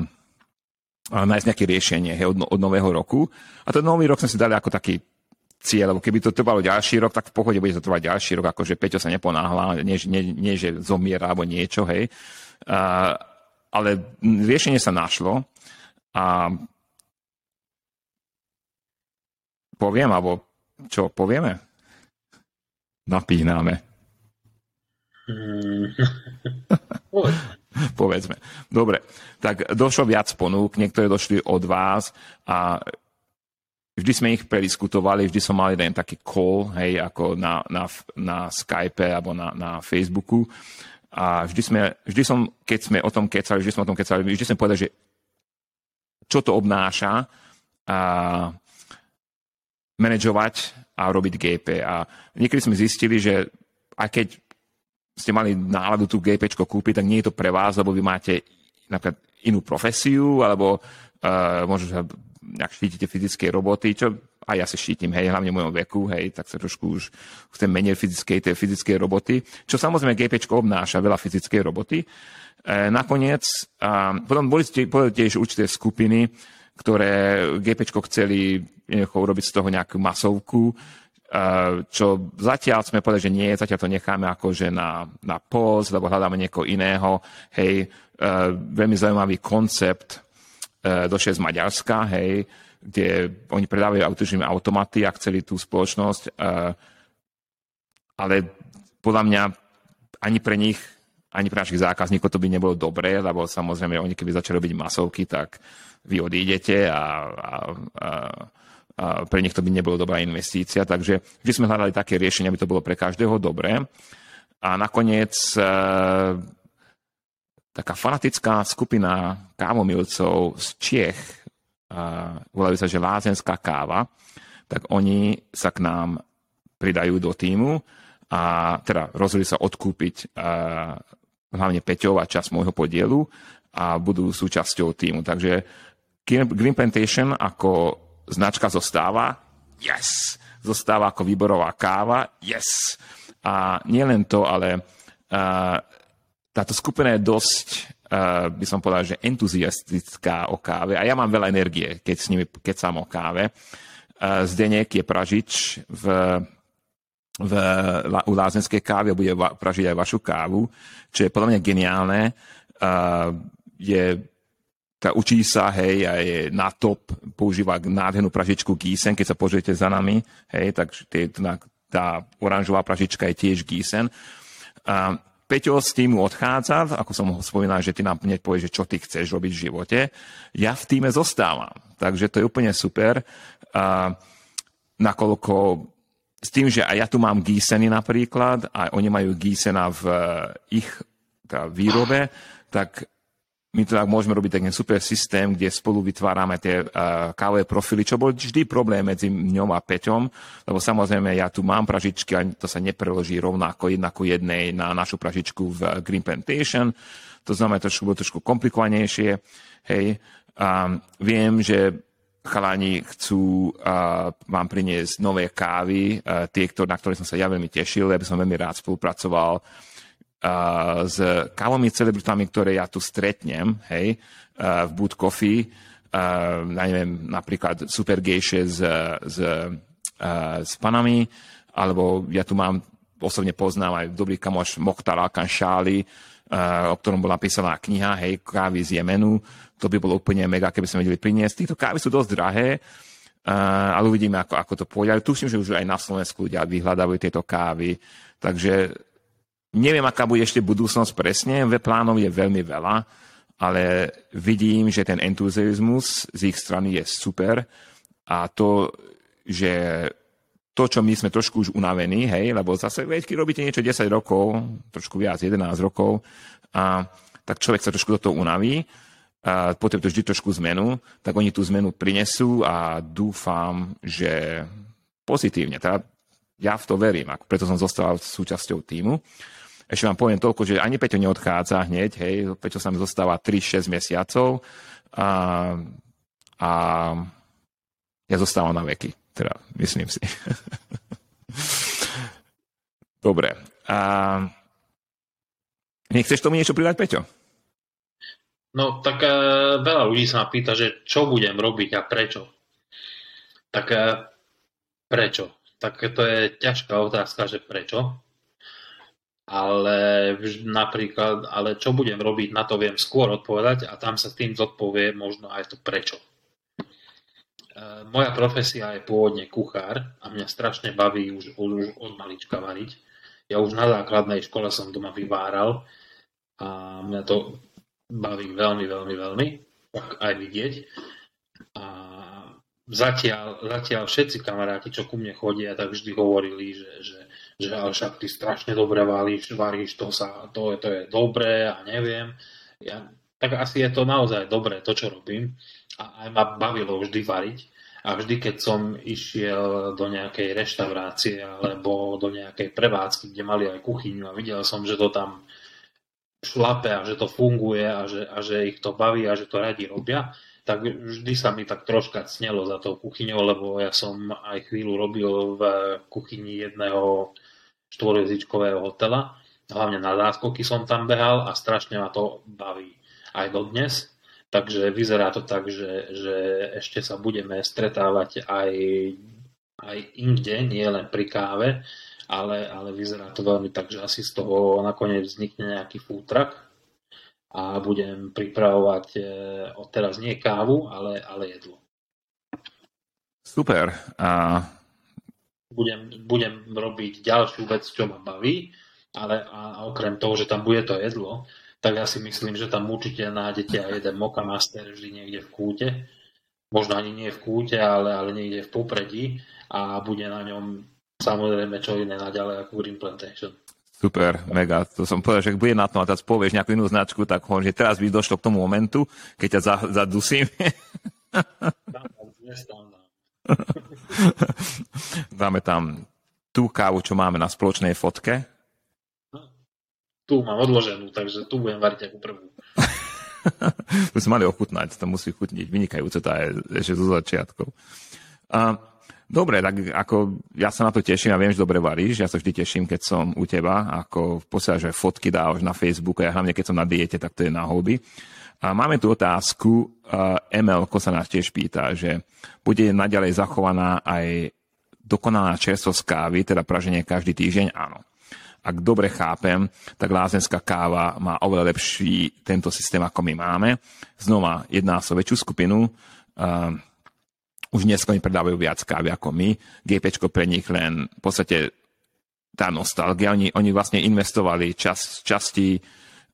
a nájsť nejaké riešenie hej, od, od nového roku. A ten nový rok sme si dali ako taký cieľ, lebo keby to trvalo ďalší rok, tak v pohode bude to trvať ďalší rok, akože Peťo sa neponáhla, nie, nie, nie že zomiera alebo niečo, hej. A, ale riešenie sa našlo a poviem, alebo čo povieme? Napíname. Hmm. Povedzme. Dobre, tak došlo viac ponúk, niektoré došli od vás a vždy sme ich prediskutovali, vždy som mal jeden taký call, hej, ako na, na, na Skype alebo na, na Facebooku. A vždy, sme, vždy som, keď sme o tom kecali, vždy sme o tom kecali, vždy sme povedali, že čo to obnáša a manažovať a robiť GP. A niekedy sme zistili, že aj keď ste mali náladu tú GP kúpiť, tak nie je to pre vás, lebo vy máte napríklad inú profesiu, alebo uh, možno sa nejak štítite fyzické roboty, čo aj ja sa štítim, hej, hlavne v mojom veku, hej, tak sa trošku už chcem menej fyzickej, tej fyzickej roboty, čo samozrejme GP obnáša veľa fyzickej roboty. E, nakoniec, a potom boli tiež určité skupiny, ktoré GP chceli urobiť z toho nejakú masovku, čo zatiaľ sme povedali, že nie, zatiaľ to necháme akože na, na post, lebo hľadáme niekoho iného. Hej, veľmi zaujímavý koncept E, došiel z Maďarska, hej, kde oni predávajú autožíme automaty a chceli tú spoločnosť, e, ale podľa mňa ani pre nich, ani pre našich zákazníkov to by nebolo dobré, lebo samozrejme oni keby začali robiť masovky, tak vy odídete a, a, a, a pre nich to by nebolo dobrá investícia. Takže vždy sme hľadali také riešenie, aby to bolo pre každého dobré. A nakoniec e, taká fanatická skupina kávomilcov z Čiech, uh, volajú sa, že Lázenská káva, tak oni sa k nám pridajú do týmu a teda rozhodli sa odkúpiť uh, hlavne Peťov a čas môjho podielu a budú súčasťou týmu. Takže Green Plantation ako značka zostáva, yes! Zostáva ako výborová káva, yes! A nielen to, ale uh, táto skupina je dosť, uh, by som povedal, že entuziastická o káve a ja mám veľa energie, keď s nimi kecám o káve. Uh, Zdenek je pražič v, v, u lázenskej kávy a bude va, pražiť aj vašu kávu, čo je podľa mňa geniálne. Uh, je tá učí sa, hej, a je na top, používa nádhernú pražičku Gísen, keď sa pozriete za nami, hej, tak tá, tá oranžová pražička je tiež Gísen. Uh, Peťo z týmu odchádza, ako som ho spomínal, že ty nám hneď povieš, že čo ty chceš robiť v živote. Ja v týme zostávam, takže to je úplne super. A nakoľko s tým, že aj ja tu mám gíseny napríklad, a oni majú gísena v ich tá výrobe, tak my teda môžeme robiť taký super systém, kde spolu vytvárame tie uh, kávové profily, čo bol vždy problém medzi mňou a Peťom, lebo samozrejme ja tu mám pražičky a to sa nepreloží rovnako jedna jednej na našu pražičku v Green Plantation. To znamená, trošku bolo trošku komplikovanejšie. Hej. Um, viem, že chalani chcú uh, vám priniesť nové kávy, uh, tie, ktoré, na ktoré som sa ja veľmi tešil, aby som veľmi rád spolupracoval s kávovými celebritami, ktoré ja tu stretnem, hej, v Boot Coffee, uh, neviem, napríklad Super Gejše s, s, s panami, alebo ja tu mám, osobne poznám aj dobrý kamoš Mokhtar Alkan Šáli, o ktorom bola napísaná kniha, hej, kávy z Jemenu. To by bolo úplne mega, keby sme vedeli priniesť. Týchto kávy sú dosť drahé, uh, ale uvidíme, ako, ako to pôjde. Ale tuším, že už aj na Slovensku ľudia vyhľadávajú tieto kávy. Takže Neviem, aká bude ešte budúcnosť presne, ve plánov je veľmi veľa, ale vidím, že ten entuziasmus z ich strany je super a to, že to, čo my sme trošku už unavení, hej, lebo zase, veď, keď robíte niečo 10 rokov, trošku viac, 11 rokov, a tak človek sa trošku do toho unaví, a potrebuje vždy trošku zmenu, tak oni tú zmenu prinesú a dúfam, že pozitívne. Teda ja v to verím, preto som zostal súčasťou týmu. Ešte vám poviem toľko, že ani Peťo neodchádza hneď, hej, Peťo sa mi zostáva 3-6 mesiacov a, a ja zostávam na veky, teda myslím si. Dobre. A... Nechceš tomu niečo pridať, Peťo? No, tak uh, veľa ľudí sa ma pýta, že čo budem robiť a prečo. Tak uh, prečo? Tak to je ťažká otázka, že prečo. Ale napríklad, ale čo budem robiť, na to viem skôr odpovedať a tam sa tým zodpovie možno aj to prečo. Uh, moja profesia je pôvodne kuchár a mňa strašne baví už, už od malička variť ja už na základnej škole som doma vyváral a mňa to baví veľmi, veľmi, veľmi, tak aj vidieť. A zatiaľ, zatiaľ všetci kamaráti, čo ku mne chodia, tak vždy hovorili, že, že, že ale však ty strašne dobre varíš, varíš, to, sa, to, to je dobré a neviem. Ja, tak asi je to naozaj dobré, to, čo robím. A aj ma bavilo vždy variť. A vždy, keď som išiel do nejakej reštaurácie alebo do nejakej prevádzky, kde mali aj kuchyňu a videl som, že to tam šlape a že to funguje a že, a že ich to baví a že to radi robia, tak vždy sa mi tak troška cnelo za tou kuchyňou, lebo ja som aj chvíľu robil v kuchyni jedného štvorjezičkového hotela. Hlavne na záskoky som tam behal a strašne ma to baví aj dodnes. Takže vyzerá to tak, že, že ešte sa budeme stretávať aj, aj inde, nie len pri káve, ale, ale vyzerá to veľmi tak, že asi z toho nakoniec vznikne nejaký fútrak a budem pripravovať e, od teraz nie kávu, ale, ale jedlo. Super. A... Budem, budem robiť ďalšiu vec, čo ma baví, ale a okrem toho, že tam bude to jedlo, tak ja si myslím, že tam určite nájdete aj jeden Moka Master vždy niekde v kúte. Možno ani nie v kúte, ale, ale niekde v popredí a bude na ňom samozrejme čo iné naďalej ako Green Plantation. Super, mega. To som povedal, že ak bude na to a teraz povieš nejakú inú značku, tak hovorím, že teraz by došlo k tomu momentu, keď ťa zadusím. Dáme tam tú kávu, čo máme na spoločnej fotke, tu mám odloženú, takže tu budem variť ako prvú. to sme mali ochutnať, to musí chutniť vynikajúce, to je ešte zo začiatkov. A, dobre, tak ako ja sa na to teším a viem, že dobre varíš, ja sa vždy teším, keď som u teba, ako podstate, že fotky dávaš na Facebooku, ja hlavne keď som na diete, tak to je na hobby. A máme tu otázku, uh, ML, sa nás tiež pýta, že bude naďalej zachovaná aj dokonalá čerstvosť kávy, teda praženie každý týždeň? Áno ak dobre chápem, tak lázenská káva má oveľa lepší tento systém, ako my máme. Znova jedná sa o väčšiu skupinu, uh, už dnes oni predávajú viac kávy ako my. GP pre nich len v podstate tá nostalgia. Oni, oni vlastne investovali čas, časti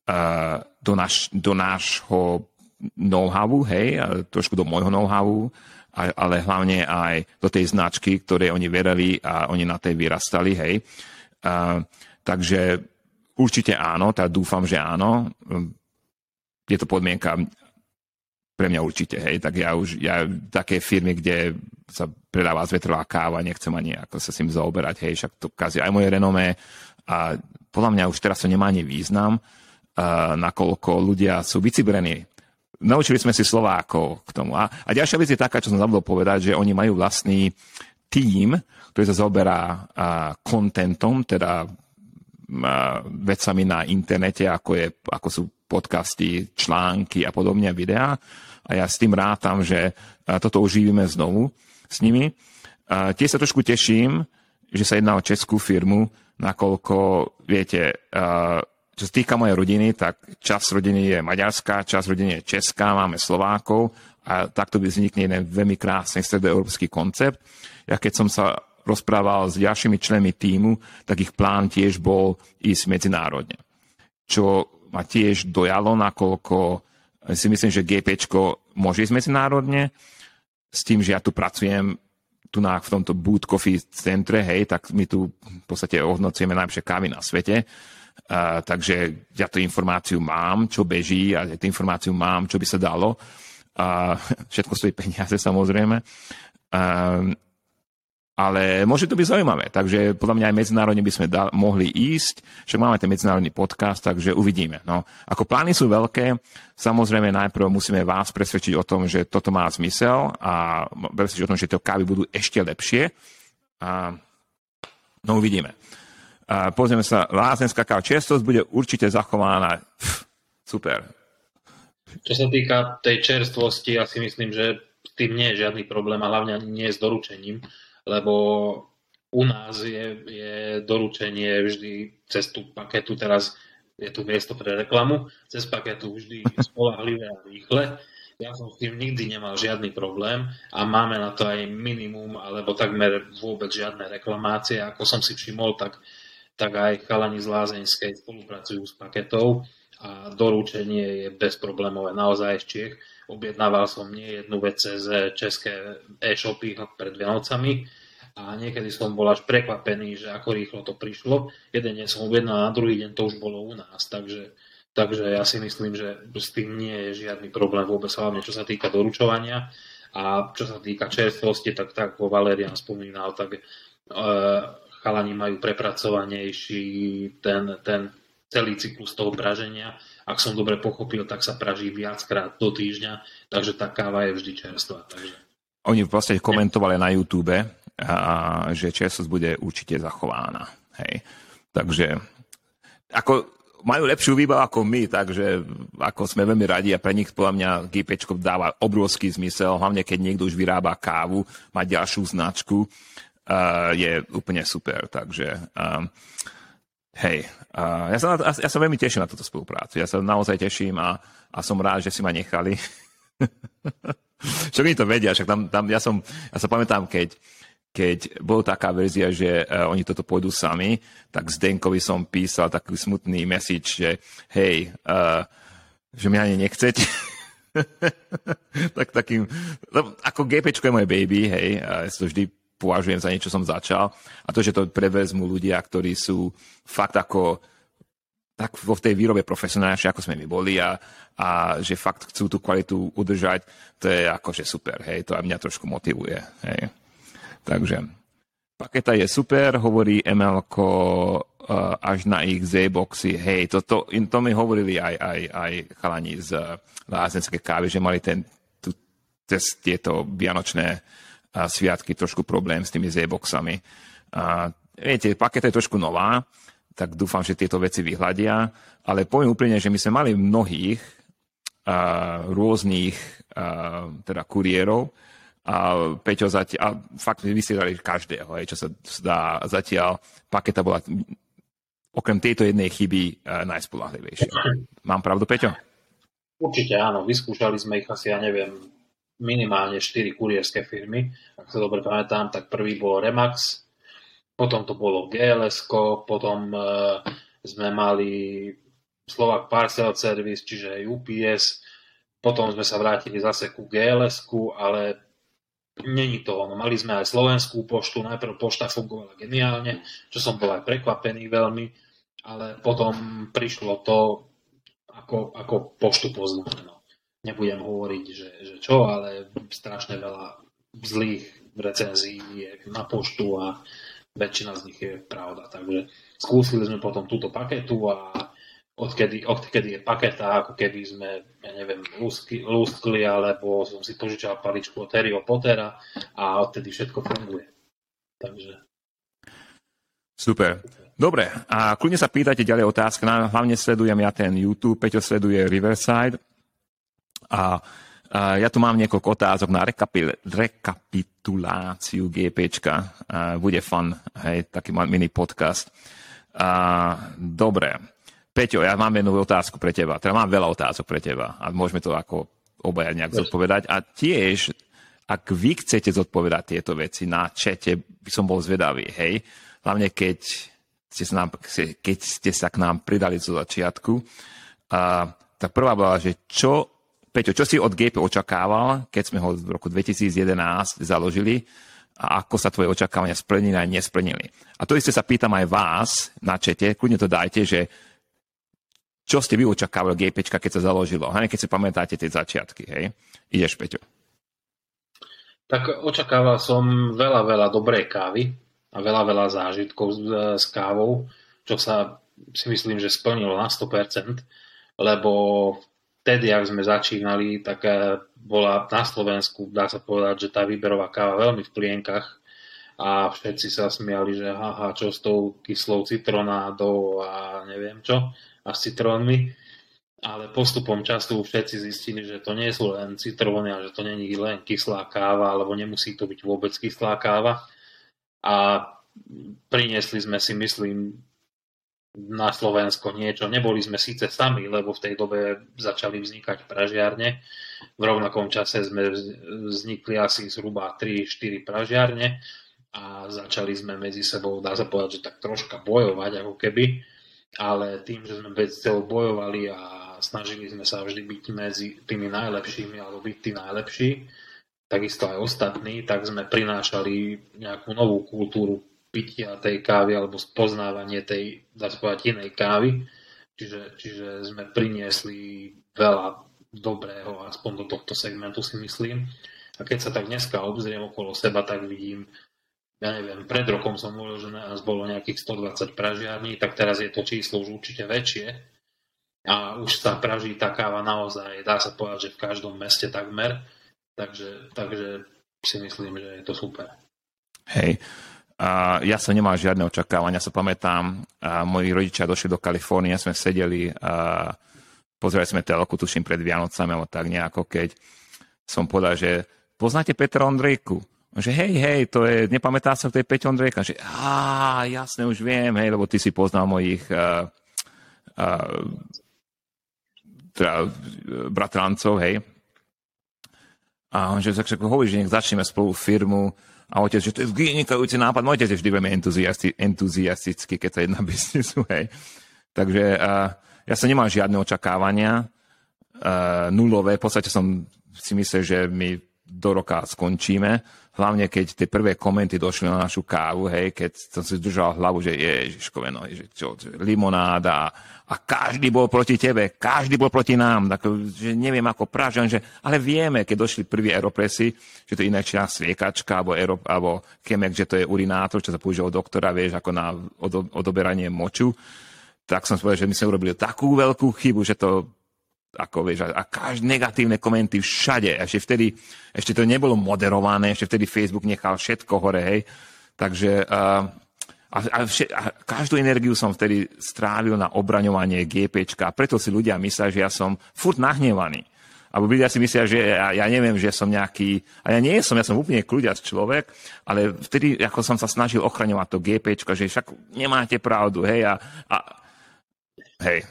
uh, do, naš, do nášho know-howu, hej, trošku do môjho know-howu, ale hlavne aj do tej značky, ktoré oni verili a oni na tej vyrastali, hej. Uh, Takže určite áno, teda dúfam, že áno. Je to podmienka pre mňa určite, hej, tak ja už, ja také firmy, kde sa predáva zvetrová káva, nechcem ani ako sa s tým zaoberať, hej, však to kazí aj moje renomé a podľa mňa už teraz to nemá ani význam, nakoľko ľudia sú vycibrení. Naučili sme si Slovákov k tomu. A, a ďalšia vec je taká, čo som zabudol povedať, že oni majú vlastný tím, ktorý sa zaoberá contentom, teda vecami na internete, ako, je, ako sú podcasty, články a podobne, videá. A ja s tým rátam, že toto užívime znovu s nimi. A tiež sa trošku teším, že sa jedná o českú firmu, nakoľko, viete, čo sa týka mojej rodiny, tak čas rodiny je maďarská, čas rodiny je česká, máme Slovákov a takto by vznikne jeden veľmi krásny stredoeurópsky koncept. Ja keď som sa rozprával s ďalšími členmi týmu, tak ich plán tiež bol ísť medzinárodne. Čo ma tiež dojalo, nakoľko si myslím, že GP môže ísť medzinárodne, s tým, že ja tu pracujem tu na, v tomto Boot Coffee centre, hej, tak my tu v podstate ohodnocujeme najlepšie kávy na svete Uh, takže ja tú informáciu mám, čo beží a tú informáciu mám, čo by sa dalo. Uh, všetko stojí peniaze samozrejme. Uh, ale môže to byť zaujímavé, takže podľa mňa aj medzinárodne by sme da- mohli ísť, však máme ten medzinárodný podcast, takže uvidíme. No, ako plány sú veľké, samozrejme najprv musíme vás presvedčiť o tom, že toto má zmysel a presvedčiť o tom, že tie kávy budú ešte lepšie. A, no uvidíme. A pozrieme sa, lázenská káva čerstvosť bude určite zachovaná. Pff, super. Čo sa týka tej čerstvosti, ja si myslím, že s tým nie je žiadny problém a hlavne nie s doručením lebo u nás je, je doručenie vždy cez tú paketu, teraz je tu miesto pre reklamu, cez paketu vždy spolahlivé a rýchle. Ja som s tým nikdy nemal žiadny problém a máme na to aj minimum alebo takmer vôbec žiadne reklamácie. Ako som si všimol, tak, tak aj chalani z Lázeňskej spolupracujú s paketou a doručenie je bezproblémové naozaj z Čiech. Objednával som nie jednu vec cez české e-shopy pred Vianocami a niekedy som bol až prekvapený, že ako rýchlo to prišlo. Jeden deň som objednal, na druhý deň to už bolo u nás, takže, takže ja si myslím, že s tým nie je žiadny problém vôbec, hlavne čo sa týka doručovania. A čo sa týka čerstvosti, tak tak ako Valerian spomínal, tak e, chalani majú prepracovanejší ten, ten celý cyklus toho praženia. Ak som dobre pochopil, tak sa praží viackrát do týždňa, takže tá káva je vždy čerstvá. Takže... Oni v podstate komentovali na YouTube, a že čerstvosť bude určite zachována. Hej. Takže ako majú lepšiu výbavu ako my, takže ako sme veľmi radi a pre nich podľa mňa GP dáva obrovský zmysel, hlavne keď niekto už vyrába kávu, má ďalšiu značku, uh, je úplne super. Takže um, hej, uh, ja, sa, ja sa veľmi teším na túto spoluprácu. Ja sa naozaj teším a, a som rád, že si ma nechali. Však oni to vedia, však tam, tam ja, som, ja sa pamätám, keď keď bola taká verzia, že uh, oni toto pôjdu sami, tak Zdenkovi som písal taký smutný message, že hej, uh, že mňa ani nechceť. tak takým, ako GP je moje baby, hej, ja to vždy považujem za niečo, som začal. A to, že to prevezmú ľudia, ktorí sú fakt ako tak vo tej výrobe profesionálnejšie, ako sme my boli a, a že fakt chcú tú kvalitu udržať, to je akože super, hej, to aj mňa trošku motivuje, hej. Takže paketa je super, hovorí ML uh, až na ich Z-boxy. Hej, to, to, to mi hovorili aj, aj, aj chalani z uh, lázenskej kávy, že mali ten, tu, cez tieto vianočné sviatky trošku problém s tými Z-boxami. Viete, paketa je trošku nová, tak dúfam, že tieto veci vyhľadia, ale poviem úplne, že my sme mali mnohých uh, rôznych uh, teda kuriérov, a Peťo zatiaľ, a fakt vysielali každého, hej, čo sa dá zatiaľ. Paketa bola okrem tejto jednej chyby najspolahlivejšia. Mám pravdu, Peťo? Určite áno, vyskúšali sme ich asi, ja neviem, minimálne 4 kurierské firmy. Ak sa dobre pamätám, tak prvý bol Remax, potom to bolo GLS, potom uh, sme mali Slovak Parcel Service, čiže UPS, potom sme sa vrátili zase ku gls ale Není to ono. Mali sme aj slovenskú poštu, najprv pošta fungovala geniálne, čo som bol aj prekvapený veľmi, ale potom prišlo to, ako, ako poštu poznáme. No. Nebudem hovoriť, že, že čo, ale strašne veľa zlých recenzií je na poštu a väčšina z nich je pravda. Takže skúsili sme potom túto paketu a odkedy, odkedy je paketa, ako keby sme, ja neviem, lúskli, alebo som si požičal paličku od Harryho Pottera a odtedy všetko funguje. Takže... Super. Dobre, a kľudne sa pýtajte ďalej otázky. Hlavne sledujem ja ten YouTube, Peťo sleduje Riverside. A, ja tu mám niekoľko otázok na rekapil, rekapituláciu GPčka. Bude fun, hej, taký mini podcast. Dobre. Peťo, ja mám jednu otázku pre teba. Teda mám veľa otázok pre teba a môžeme to ako obaja nejak zodpovedať. A tiež, ak vy chcete zodpovedať tieto veci na čete, by som bol zvedavý, hej. Hlavne keď ste sa, nám, keď ste sa k nám pridali zo začiatku. A, tá prvá bola, že čo, Peťo, čo si od GP očakával, keď sme ho v roku 2011 založili a ako sa tvoje očakávania splnili a nesplnili. A to isté sa pýtam aj vás na čete, kľudne to dajte, že čo ste vy očakávali GP, keď sa založilo, hej? keď si pamätáte tie začiatky. Hej? Ideš, Peťo. Tak očakával som veľa, veľa dobrej kávy a veľa, veľa zážitkov s, s kávou, čo sa si myslím, že splnilo na 100%, lebo vtedy, ak sme začínali, tak eh, bola na Slovensku, dá sa povedať, že tá výberová káva veľmi v plienkach a všetci sa smiali, že haha, čo s tou kyslou citronádou a neviem čo, a s citrónmi ale postupom času všetci zistili, že to nie sú len citróny a že to není len kyslá káva, alebo nemusí to byť vôbec kyslá káva. A priniesli sme si, myslím, na Slovensko niečo. Neboli sme síce sami, lebo v tej dobe začali vznikať pražiarne. V rovnakom čase sme vznikli asi zhruba 3-4 pražiarne a začali sme medzi sebou, dá sa povedať, že tak troška bojovať ako keby. Ale tým, že sme bez bojovali a snažili sme sa vždy byť medzi tými najlepšími alebo byť tí najlepší, takisto aj ostatní, tak sme prinášali nejakú novú kultúru pitia tej kávy alebo spoznávanie tej, dá sa inej kávy. Čiže, čiže sme priniesli veľa dobrého, aspoň do tohto segmentu si myslím. A keď sa tak dneska obzriem okolo seba, tak vidím, ja neviem, pred rokom som hovoril, že nás bolo nejakých 120 pražiarní, tak teraz je to číslo už určite väčšie a už sa praží tá káva naozaj, dá sa povedať, že v každom meste takmer, takže, takže si myslím, že je to super. Hej, ja som nemal žiadne očakávania, sa pamätám, moji rodičia došli do Kalifornie, sme sedeli a pozerali sme telku, tuším, pred Vianocami, alebo tak nejako, keď som povedal, že poznáte Petra Ondrejku? Že hej, hej, to je, nepamätá sa, to je Peťo Ondrejka. Že á, jasne, už viem, hej, lebo ty si poznal mojich uh, uh, teda bratrancov, hej. A on že tak hovorí, že nech začneme spolu firmu a otec, že to je vynikajúci nápad. Môj otec je vždy veľmi entuziasti, entuziastický, keď sa jedná biznisu, hej. Takže uh, ja som nemal žiadne očakávania, uh, nulové. V podstate som si myslel, že my do roka skončíme. Hlavne keď tie prvé komenty došli na našu kávu, hej, keď som si držal hlavu, že ježiškové, no, že čo, limonáda a každý bol proti tebe, každý bol proti nám, tak, že neviem ako Pražan, že, ale vieme, keď došli prví aeropresy, že to je ináčia sviekačka alebo, aero, alebo kemek, že to je urinátor, čo sa používa od doktora, vieš, ako na odoberanie moču, tak som povedal, že my sme urobili takú veľkú chybu, že to ako vieš, a, a každé negatívne komenty všade. Ešte vtedy, ešte to nebolo moderované, ešte vtedy Facebook nechal všetko hore, hej. Takže uh, a, a, vše, a každú energiu som vtedy strávil na obraňovanie GPčka. Preto si ľudia myslia, že ja som furt nahnevaný. Alebo ľudia si myslia, že ja, ja neviem, že som nejaký... A ja nie som, ja som úplne kľudiac človek, ale vtedy, ako som sa snažil ochraňovať to GPčko, že však nemáte pravdu, hej, a, a hej,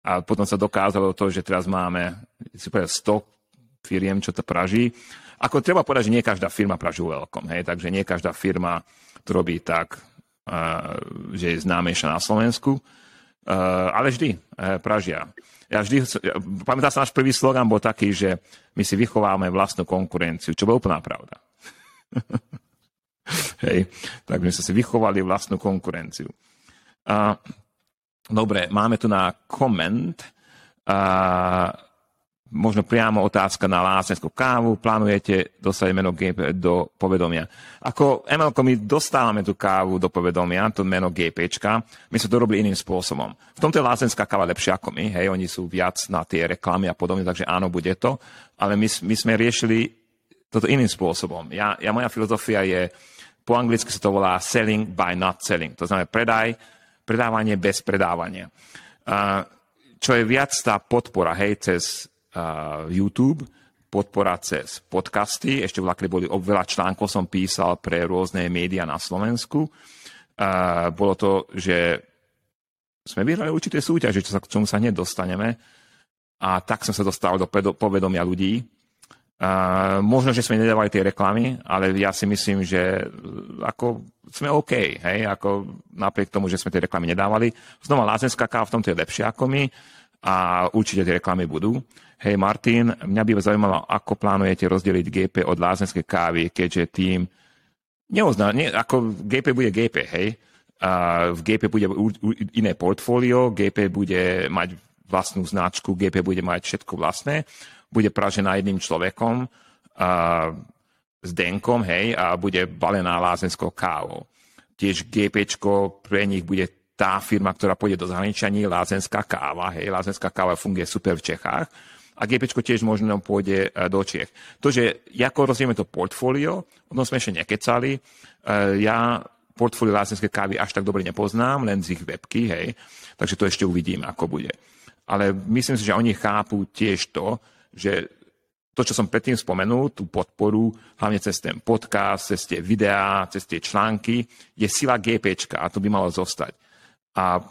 a potom sa dokázalo to, že teraz máme si povedať, 100 firiem, čo to praží. Ako treba povedať, že nie každá firma praží veľkom, hej, takže nie každá firma to robí tak, uh, že je známejšia na Slovensku, uh, ale vždy uh, pražia. Ja vždy, pamätám sa, náš prvý slogan bol taký, že my si vychovávame vlastnú konkurenciu, čo bola úplná pravda. Hej, tak my sme si vychovali vlastnú konkurenciu. Uh, Dobre, máme tu na koment. A možno priamo otázka na lásenskú kávu. Plánujete dostať meno GP do povedomia? Ako ML, my dostávame tú kávu do povedomia, to meno GPčka, my sme to robili iným spôsobom. V tomto je lásenská káva lepšia ako my, hej, oni sú viac na tie reklamy a podobne, takže áno, bude to, ale my, my sme riešili toto iným spôsobom. Ja, ja, moja filozofia je, po anglicky sa to volá selling by not selling. To znamená predaj predávanie bez predávania. Čo je viac tá podpora, hej, cez YouTube, podpora cez podcasty, ešte v boli veľa článkov som písal pre rôzne médiá na Slovensku. Bolo to, že sme vyhrali určité súťaže, čo sa, k čomu sa nedostaneme. A tak som sa dostal do povedomia ľudí. Možno, že sme nedávali tie reklamy, ale ja si myslím, že ako sme OK, hej, ako napriek tomu, že sme tie reklamy nedávali. Znova Lázenská káva v tomto je lepšia ako my a určite tie reklamy budú. Hej Martin, mňa by zaujímalo, ako plánujete rozdeliť GP od lázenskej kávy, keďže tým neozná, nie, ako GP bude GP, hej. A v GP bude iné portfólio, GP bude mať vlastnú značku, GP bude mať všetko vlastné, bude pražená jedným človekom, a, s denkom, hej, a bude balená lázenskou kávou. Tiež GP pre nich bude tá firma, ktorá pôjde do zahraničia, nie lázenská káva, hej, lázenská káva funguje super v Čechách, a GP tiež možno pôjde e, do Čiech. To, že ako rozdielme to portfólio, o tom sme ešte nekecali. E, ja portfólio lázenskej kávy až tak dobre nepoznám, len z ich webky, hej. Takže to ešte uvidím, ako bude. Ale myslím si, že oni chápu tiež to, že to, čo som predtým spomenul, tú podporu, hlavne cez ten podcast, cez tie videá, cez tie články, je sila GP a to by malo zostať. A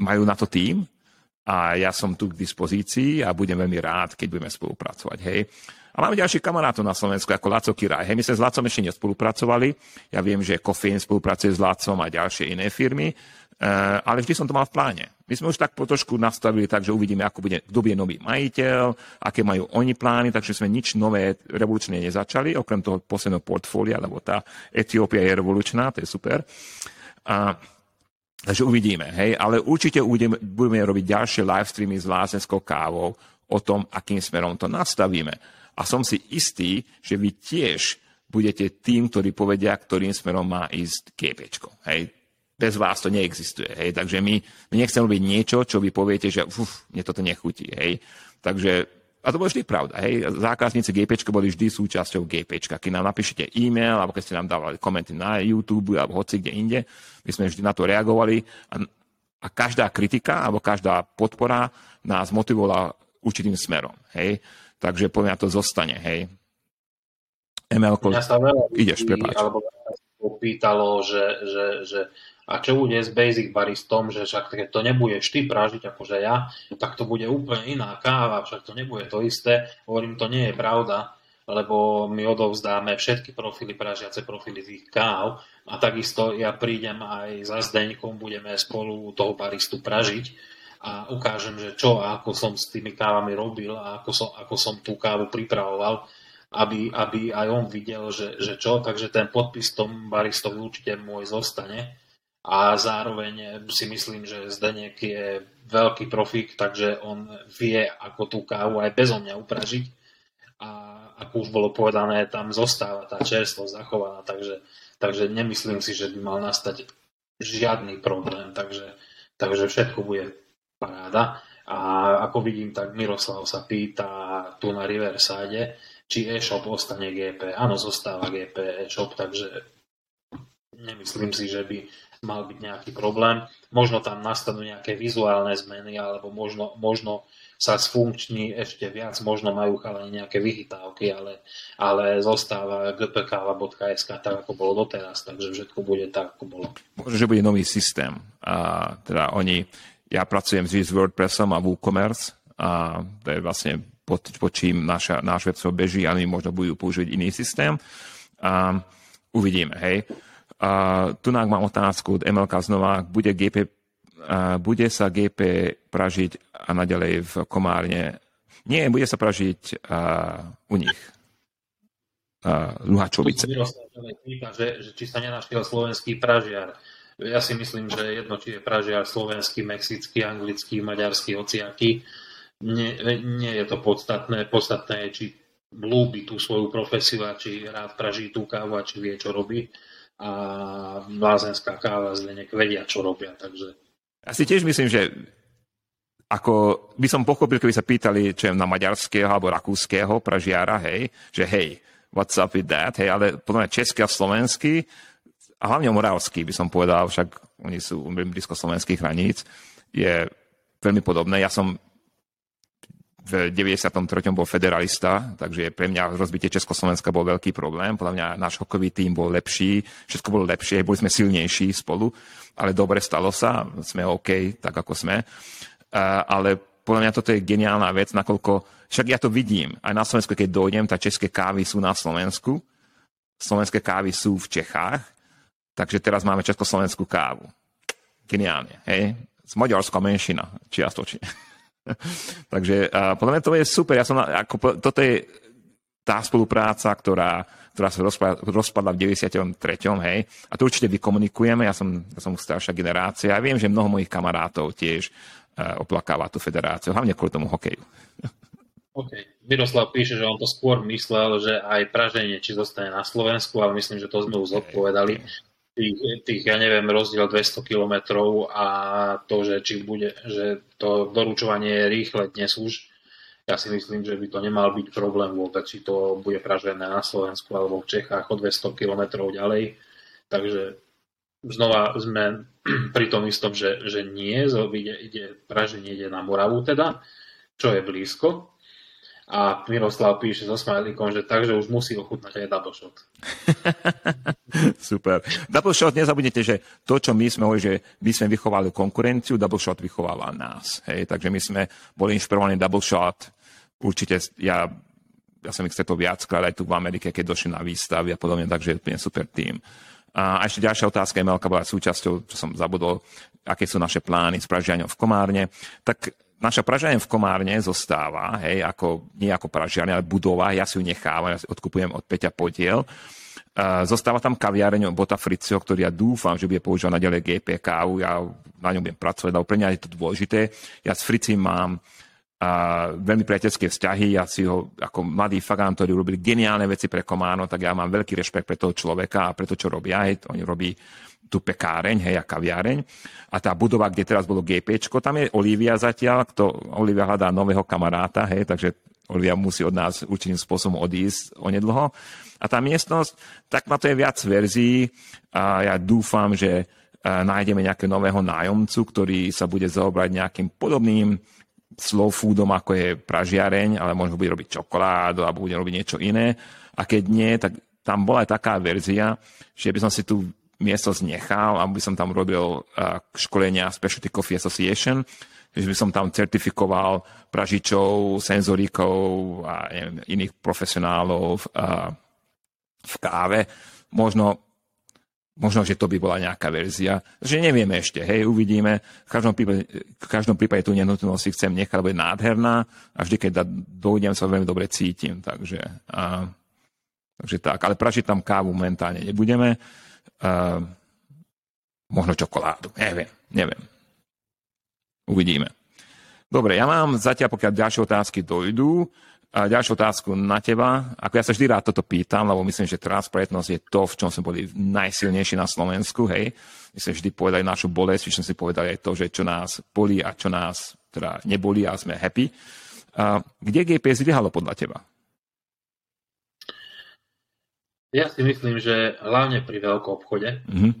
majú na to tým, a ja som tu k dispozícii a budem veľmi rád, keď budeme spolupracovať. Hej. A máme ďalších kamarátov na Slovensku, ako Laco Kiraj. Hej, my sme s Lacom ešte nespolupracovali. Ja viem, že Kofeín spolupracuje s Lacom a ďalšie iné firmy, ale vždy som to mal v pláne. My sme už tak trošku nastavili tak, že uvidíme, ako bude, kto bude nový majiteľ, aké majú oni plány, takže sme nič nové revolučné nezačali, okrem toho posledného portfólia, lebo tá Etiópia je revolučná, to je super. A Takže uvidíme, hej, ale určite budeme, budeme robiť ďalšie live streamy s lázenskou kávou o tom, akým smerom to nastavíme. A som si istý, že vy tiež budete tým, ktorí povedia, ktorým smerom má ísť GPčko. Hej. Bez vás to neexistuje. Hej. Takže my, my nechceme robiť niečo, čo vy poviete, že uf, mne toto nechutí. Hej. Takže a to bolo vždy pravda. Hej. Zákazníci GP boli vždy súčasťou GP. Keď nám napíšete e-mail, alebo keď ste nám dávali komenty na YouTube, alebo hoci kde inde, my sme vždy na to reagovali. A, a každá kritika, alebo každá podpora nás motivovala určitým smerom. Hej. Takže podľa mňa to zostane. Hej. ML, ideš, prepáč. Alebo opýtalo, že, že, že a čo bude s basic baristom, že však keď to nebudeš ty pražiť akože ja, tak to bude úplne iná káva, však to nebude to isté. Hovorím, to nie je pravda, lebo my odovzdáme všetky profily, pražiace profily tých káv a takisto ja prídem aj za Zdeňkom, budeme spolu toho baristu pražiť a ukážem, že čo a ako som s tými kávami robil a ako som, ako som tú kávu pripravoval, aby, aby aj on videl, že, že čo, takže ten podpis tom baristovi určite môj zostane a zároveň si myslím, že Zdenek je veľký profík, takže on vie, ako tú kávu aj bezo mňa upražiť a ako už bolo povedané, tam zostáva tá čerstvosť zachovaná, takže, takže nemyslím si, že by mal nastať žiadny problém, takže, takže všetko bude paráda. A ako vidím, tak Miroslav sa pýta tu na Riverside, či e-shop ostane GP. Áno, zostáva GP e-shop, takže nemyslím si, že by mal byť nejaký problém. Možno tam nastanú nejaké vizuálne zmeny, alebo možno, možno sa sfunkční ešte viac, možno majú chalani nejaké vychytávky, ale, ale zostáva gpkava.sk tak, ako bolo doteraz, takže všetko bude tak, ako bolo. Možno, že bude nový systém. A teda oni, ja pracujem s WordPressom a WooCommerce a to je vlastne pod, pod čím naša, náš web beží a oni možno budú použiť iný systém. A uvidíme, hej. Tu mám otázku od MLK znova. Bude, GP, bude sa GP pražiť a naďalej v Komárne? Nie, bude sa pražiť u nich. Luhačovice. Že, že či sa nenašiel slovenský pražiar. Ja si myslím, že jedno, či je pražiar slovenský, mexický, anglický, maďarský, hociaký. Nie, nie je to podstatné. Podstatné je, či ľúbi tú svoju profesiu a či rád praží tú kávu a či vie, čo robí a blázenská káva Zdenek vedia, čo robia. Takže... Ja si tiež myslím, že ako by som pochopil, keby sa pýtali, čo je na maďarského alebo rakúskeho pražiara, hej, že hej, what's up with that, hej, ale podľa mňa český a slovenský, a hlavne moravský by som povedal, však oni sú blízko slovenských hraníc, je veľmi podobné. Ja som v 93. bol federalista, takže pre mňa rozbitie Československa bol veľký problém. Podľa mňa náš hokejový tým bol lepší, všetko bolo lepšie, boli sme silnejší spolu, ale dobre stalo sa, sme OK, tak ako sme. Ale podľa mňa toto je geniálna vec, nakoľko, však ja to vidím, aj na Slovensku, keď dojdem, tak české kávy sú na Slovensku, slovenské kávy sú v Čechách, takže teraz máme československú kávu. Geniálne, hej? Z Maďarská menšina, čiastočne. Takže a podľa mňa to je super. Ja som, ako, toto je tá spolupráca, ktorá, ktorá sa rozpadla, rozpadla v 93. hej, a to určite vykomunikujeme, ja som, ja som staršia generácia a viem, že mnoho mojich kamarátov tiež uh, oplakáva tú federáciu, hlavne kvôli tomu hokeju. OK. Miroslav píše, že on to skôr myslel, že aj Praženie či zostane na Slovensku, ale myslím, že to sme už zodpovedali. Tých, tých, ja neviem, rozdiel 200 kilometrov a to, že či bude, že to doručovanie je rýchle dnes už, ja si myslím, že by to nemal byť problém vôbec, či to bude pražené na Slovensku alebo v Čechách o 200 kilometrov ďalej. Takže znova sme pri tom istom, že, že nie, ide, ide, praženie ide na Moravu teda, čo je blízko, a Miroslav píše so smajlíkom, že takže už musí ochutnať aj shot. Super. Double shot, nezabudnite, že to, čo my sme hovorili, že my sme vychovali konkurenciu, double shot vychováva nás. Hej? Takže my sme boli inšpirovaní shot. Určite ja, ja som ich stretol viackrát aj tu v Amerike, keď došli na výstavy a podobne, takže je super tým. A ešte ďalšia otázka, Emelka bola súčasťou, čo som zabudol, aké sú naše plány s pražiaňom v Komárne. Tak naša Pražaň v Komárne zostáva, hej, ako, nie ako Pražiane, ale budova, ja si ju nechávam, ja si odkupujem od Peťa podiel. Zostáva tam kaviareň Bota Fricio, ktorý ja dúfam, že bude používať naďalej GP kávu, ja na ňom budem pracovať, lebo pre mňa je to dôležité. Ja s Fricim mám uh, veľmi priateľské vzťahy, ja si ho ako mladý fagán, ktorí robili geniálne veci pre Komárno, tak ja mám veľký rešpekt pre toho človeka a pre to, čo robia. Hej, oni robí tú pekáreň, hej, a kaviareň. A tá budova, kde teraz bolo GP, tam je Olivia zatiaľ, kto, Olivia hľadá nového kamaráta, hej, takže Olivia musí od nás určitým spôsobom odísť onedlho. A tá miestnosť, tak na to je viac verzií a ja dúfam, že nájdeme nejakého nového nájomcu, ktorý sa bude zaobrať nejakým podobným slow foodom, ako je pražiareň, ale možno bude robiť čokoládu alebo bude robiť niečo iné. A keď nie, tak tam bola aj taká verzia, že by som si tu miesto znechal, aby som tam robil uh, školenia Specialty Coffee Association, že by som tam certifikoval pražičov, senzorikov a neviem, iných profesionálov v, uh, v káve. Možno, možno, že to by bola nejaká verzia. Že nevieme ešte, hej, uvidíme. V každom prípade, v každom prípade tú nenutnosť si chcem nechať, lebo je nádherná a vždy, keď dojdem, sa veľmi dobre cítim. Takže, uh, takže tak. Ale pražiť tam kávu momentálne nebudeme. Možno čokoládu. Neviem, neviem. Uvidíme. Dobre, ja mám zatiaľ, pokiaľ ďalšie otázky dojdú, a ďalšiu otázku na teba. Ako ja sa vždy rád toto pýtam, lebo myslím, že transparentnosť je to, v čom sme boli najsilnejší na Slovensku. Hej. My sme vždy povedali našu bolesť, sme si povedali aj to, že čo nás bolí a čo nás teda nebolí a sme happy. A kde GPS zlyhalo podľa teba? Ja si myslím, že hlavne pri veľkom obchode mm-hmm.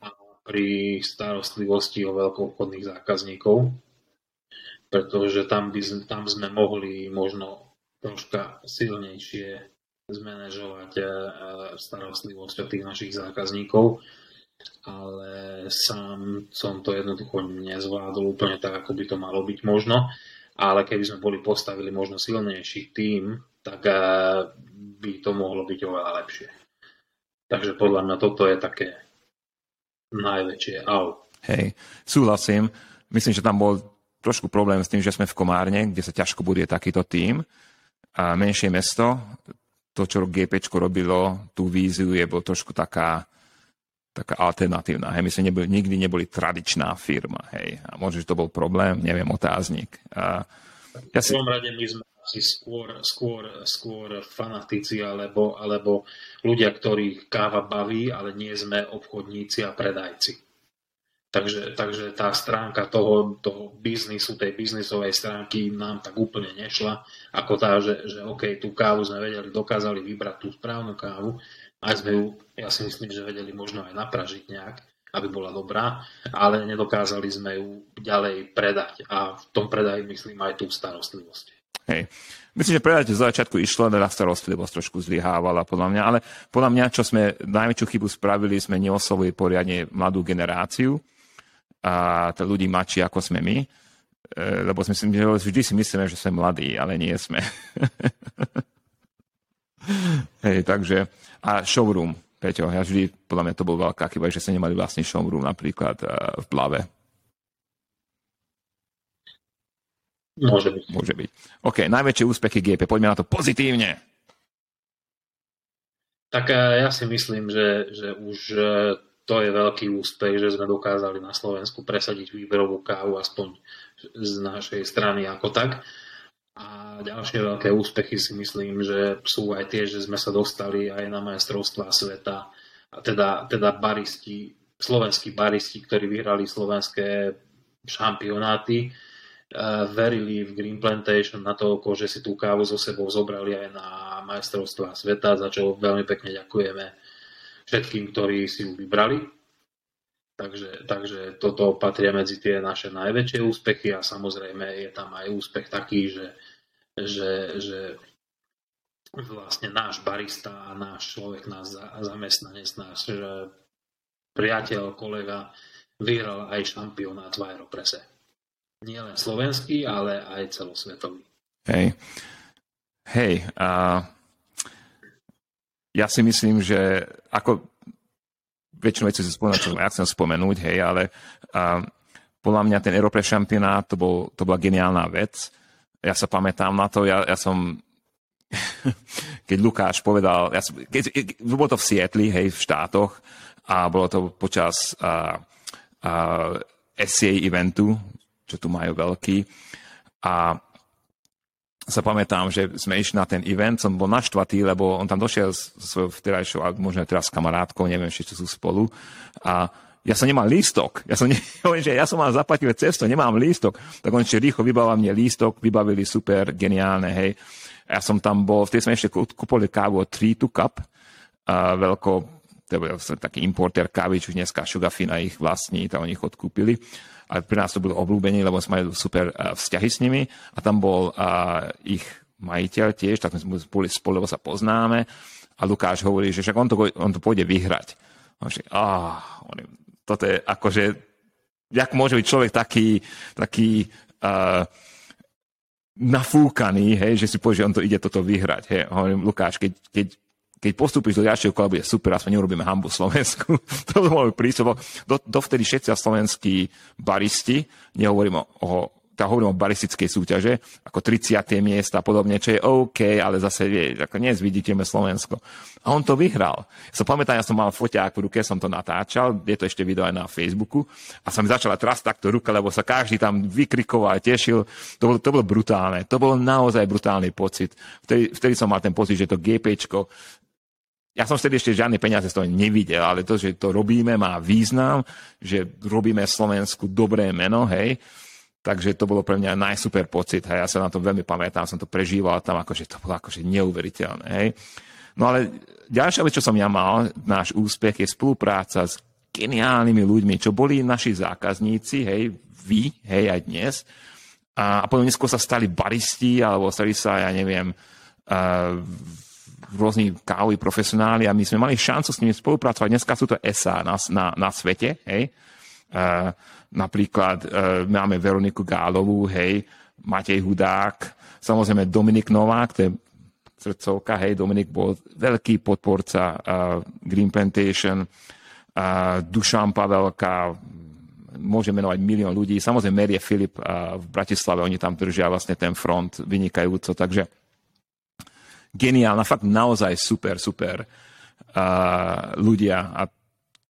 a pri starostlivosti o veľkoobchodných zákazníkov, pretože tam, by, tam sme mohli možno troška silnejšie zmanéžovať e, starostlivosť o tých našich zákazníkov, ale sám som to jednoducho nezvládol úplne tak, ako by to malo byť možno. Ale keby sme boli postavili možno silnejší tým, tak e, by to mohlo byť oveľa lepšie. Takže podľa mňa toto je také najväčšie au. Hej, súhlasím. Myslím, že tam bol trošku problém s tým, že sme v Komárne, kde sa ťažko buduje takýto tým. A menšie mesto, to, čo GP robilo, tú víziu je bol trošku taká, taká alternatívna. Hej. My sme neboli, nikdy neboli tradičná firma. Hej. A možno, že to bol problém, neviem, otáznik. A ja si... V prvom rade my sme asi skôr, skôr, skôr fanatici alebo, alebo ľudia, ktorých káva baví, ale nie sme obchodníci a predajci. Takže, takže tá stránka toho, toho biznisu, tej biznisovej stránky nám tak úplne nešla, ako tá, že, že OK, tú kávu sme vedeli, dokázali vybrať tú správnu kávu, aj sme ju, ja si myslím, že vedeli možno aj napražiť nejak, aby bola dobrá, ale nedokázali sme ju ďalej predať a v tom predaji myslím aj tú starostlivosť. Hej. Myslím, že predať z začiatku išlo, na starostlivosť trošku zlyhávala podľa mňa, ale podľa mňa, čo sme najväčšiu chybu spravili, sme neoslovili poriadne mladú generáciu a to ľudí mladší, ako sme my, e, lebo si myslím, že vždy si myslíme, že sme mladí, ale nie sme. Hej, takže a showroom, Peťo, ja vždy, podľa mňa to bol veľká chyba, že sme nemali vlastný showroom napríklad e, v Plave. Môže byť. Môže byť. OK, najväčšie úspechy GP. Poďme na to pozitívne. Tak ja si myslím, že, že už to je veľký úspech, že sme dokázali na Slovensku presadiť výberovú kávu aspoň z našej strany ako tak. A ďalšie veľké úspechy si myslím, že sú aj tie, že sme sa dostali aj na majstrovstvá sveta, a teda, teda baristi, slovenskí baristi, ktorí vyhrali slovenské šampionáty, verili v Green Plantation na to, že si tú kávu so sebou zobrali aj na majstrovstvá sveta, za čo veľmi pekne ďakujeme všetkým, ktorí si ju vybrali. Takže, takže toto patria medzi tie naše najväčšie úspechy a samozrejme je tam aj úspech taký, že, že, že vlastne náš barista a náš človek, náš zamestnanec, náš priateľ, kolega vyhral aj šampionát v Aeroprese. Nie len slovenský, ale aj celosvetový. Hej. Hej, a ja si myslím, že ako väčšinu vecí si spomenul, čo ja chcem spomenúť, hej, ale a, podľa mňa ten Europre šampionát, to, bol, to bola geniálna vec. Ja sa pamätám na to, ja, ja som keď Lukáš povedal, ja som, keď, bolo to v Sietli, hej, v štátoch a bolo to počas a, a, SCA eventu, čo tu majú veľký. A sa pamätám, že sme išli na ten event, som bol naštvatý, lebo on tam došiel s svojou vtedajšou, alebo možno teraz s kamarátkou, neviem, či sú spolu. A ja som nemal lístok. Ja som, ne, že ja som mal zaplatil cesto, nemám lístok. Tak on ešte rýchlo vybavil mne lístok, vybavili super, geniálne, hej. Ja som tam bol, vtedy sme ešte kúpili kávu od 3 to Cup, a veľko, to bol taký importer kávy, čo dneska Sugafina ich vlastní, tam oni ich odkúpili a pre nás to boli obľúbení, lebo sme mali super uh, vzťahy s nimi a tam bol uh, ich majiteľ tiež, tak sme boli spolu, lebo sa poznáme a Lukáš hovorí, že však on to, on to pôjde vyhrať. A že, ah, on, toto je akože, jak môže byť človek taký, taký uh, nafúkaný, hej, že si povie, že on to ide toto vyhrať. Hej. Hovorím, Lukáš, keď, keď keď postúpiš do ďalšieho kola, bude super, aspoň neurobíme hambu Slovensku. to bol môj prístup. Do, dovtedy všetci slovenskí baristi, nehovorím o, o tá hovorím o baristickej súťaže, ako 30. miesta a podobne, čo je OK, ale zase vie, ako dnes vidíte Slovensko. A on to vyhral. Sa pamätám, ja som mal foťák v ruke, som to natáčal, je to ešte video aj na Facebooku a som mi začala tras takto ruka, lebo sa každý tam vykrikoval, tešil. To bolo, to bolo brutálne. To bol naozaj brutálny pocit. Vtedy, vtedy som mal ten pocit, že to GPčko ja som vtedy ešte žiadne peniaze z toho nevidel, ale to, že to robíme, má význam, že robíme Slovensku dobré meno, hej. Takže to bolo pre mňa najsuper pocit, hej. Ja sa na to veľmi pamätám, som to prežíval tam, akože to bolo akože neuveriteľné, hej. No ale ďalšia vec, čo som ja mal, náš úspech, je spolupráca s geniálnymi ľuďmi, čo boli naši zákazníci, hej, vy, hej, aj dnes. A, a potom neskôr sa stali baristi, alebo stali sa, ja neviem, uh, rôzni kávoví profesionáli a my sme mali šancu s nimi spolupracovať. Dneska sú to SA na, na, na svete, hej. Uh, napríklad uh, máme Veroniku Gálovú, hej, Matej Hudák, samozrejme Dominik Novák, to je srdcovka, hej, Dominik bol veľký podporca uh, Green Plantation, uh, Dušan Pavelka, môže menovať milión ľudí, samozrejme Merie Filip v Bratislave, oni tam držia vlastne ten front vynikajúco, takže geniálna, fakt naozaj super, super uh, ľudia. A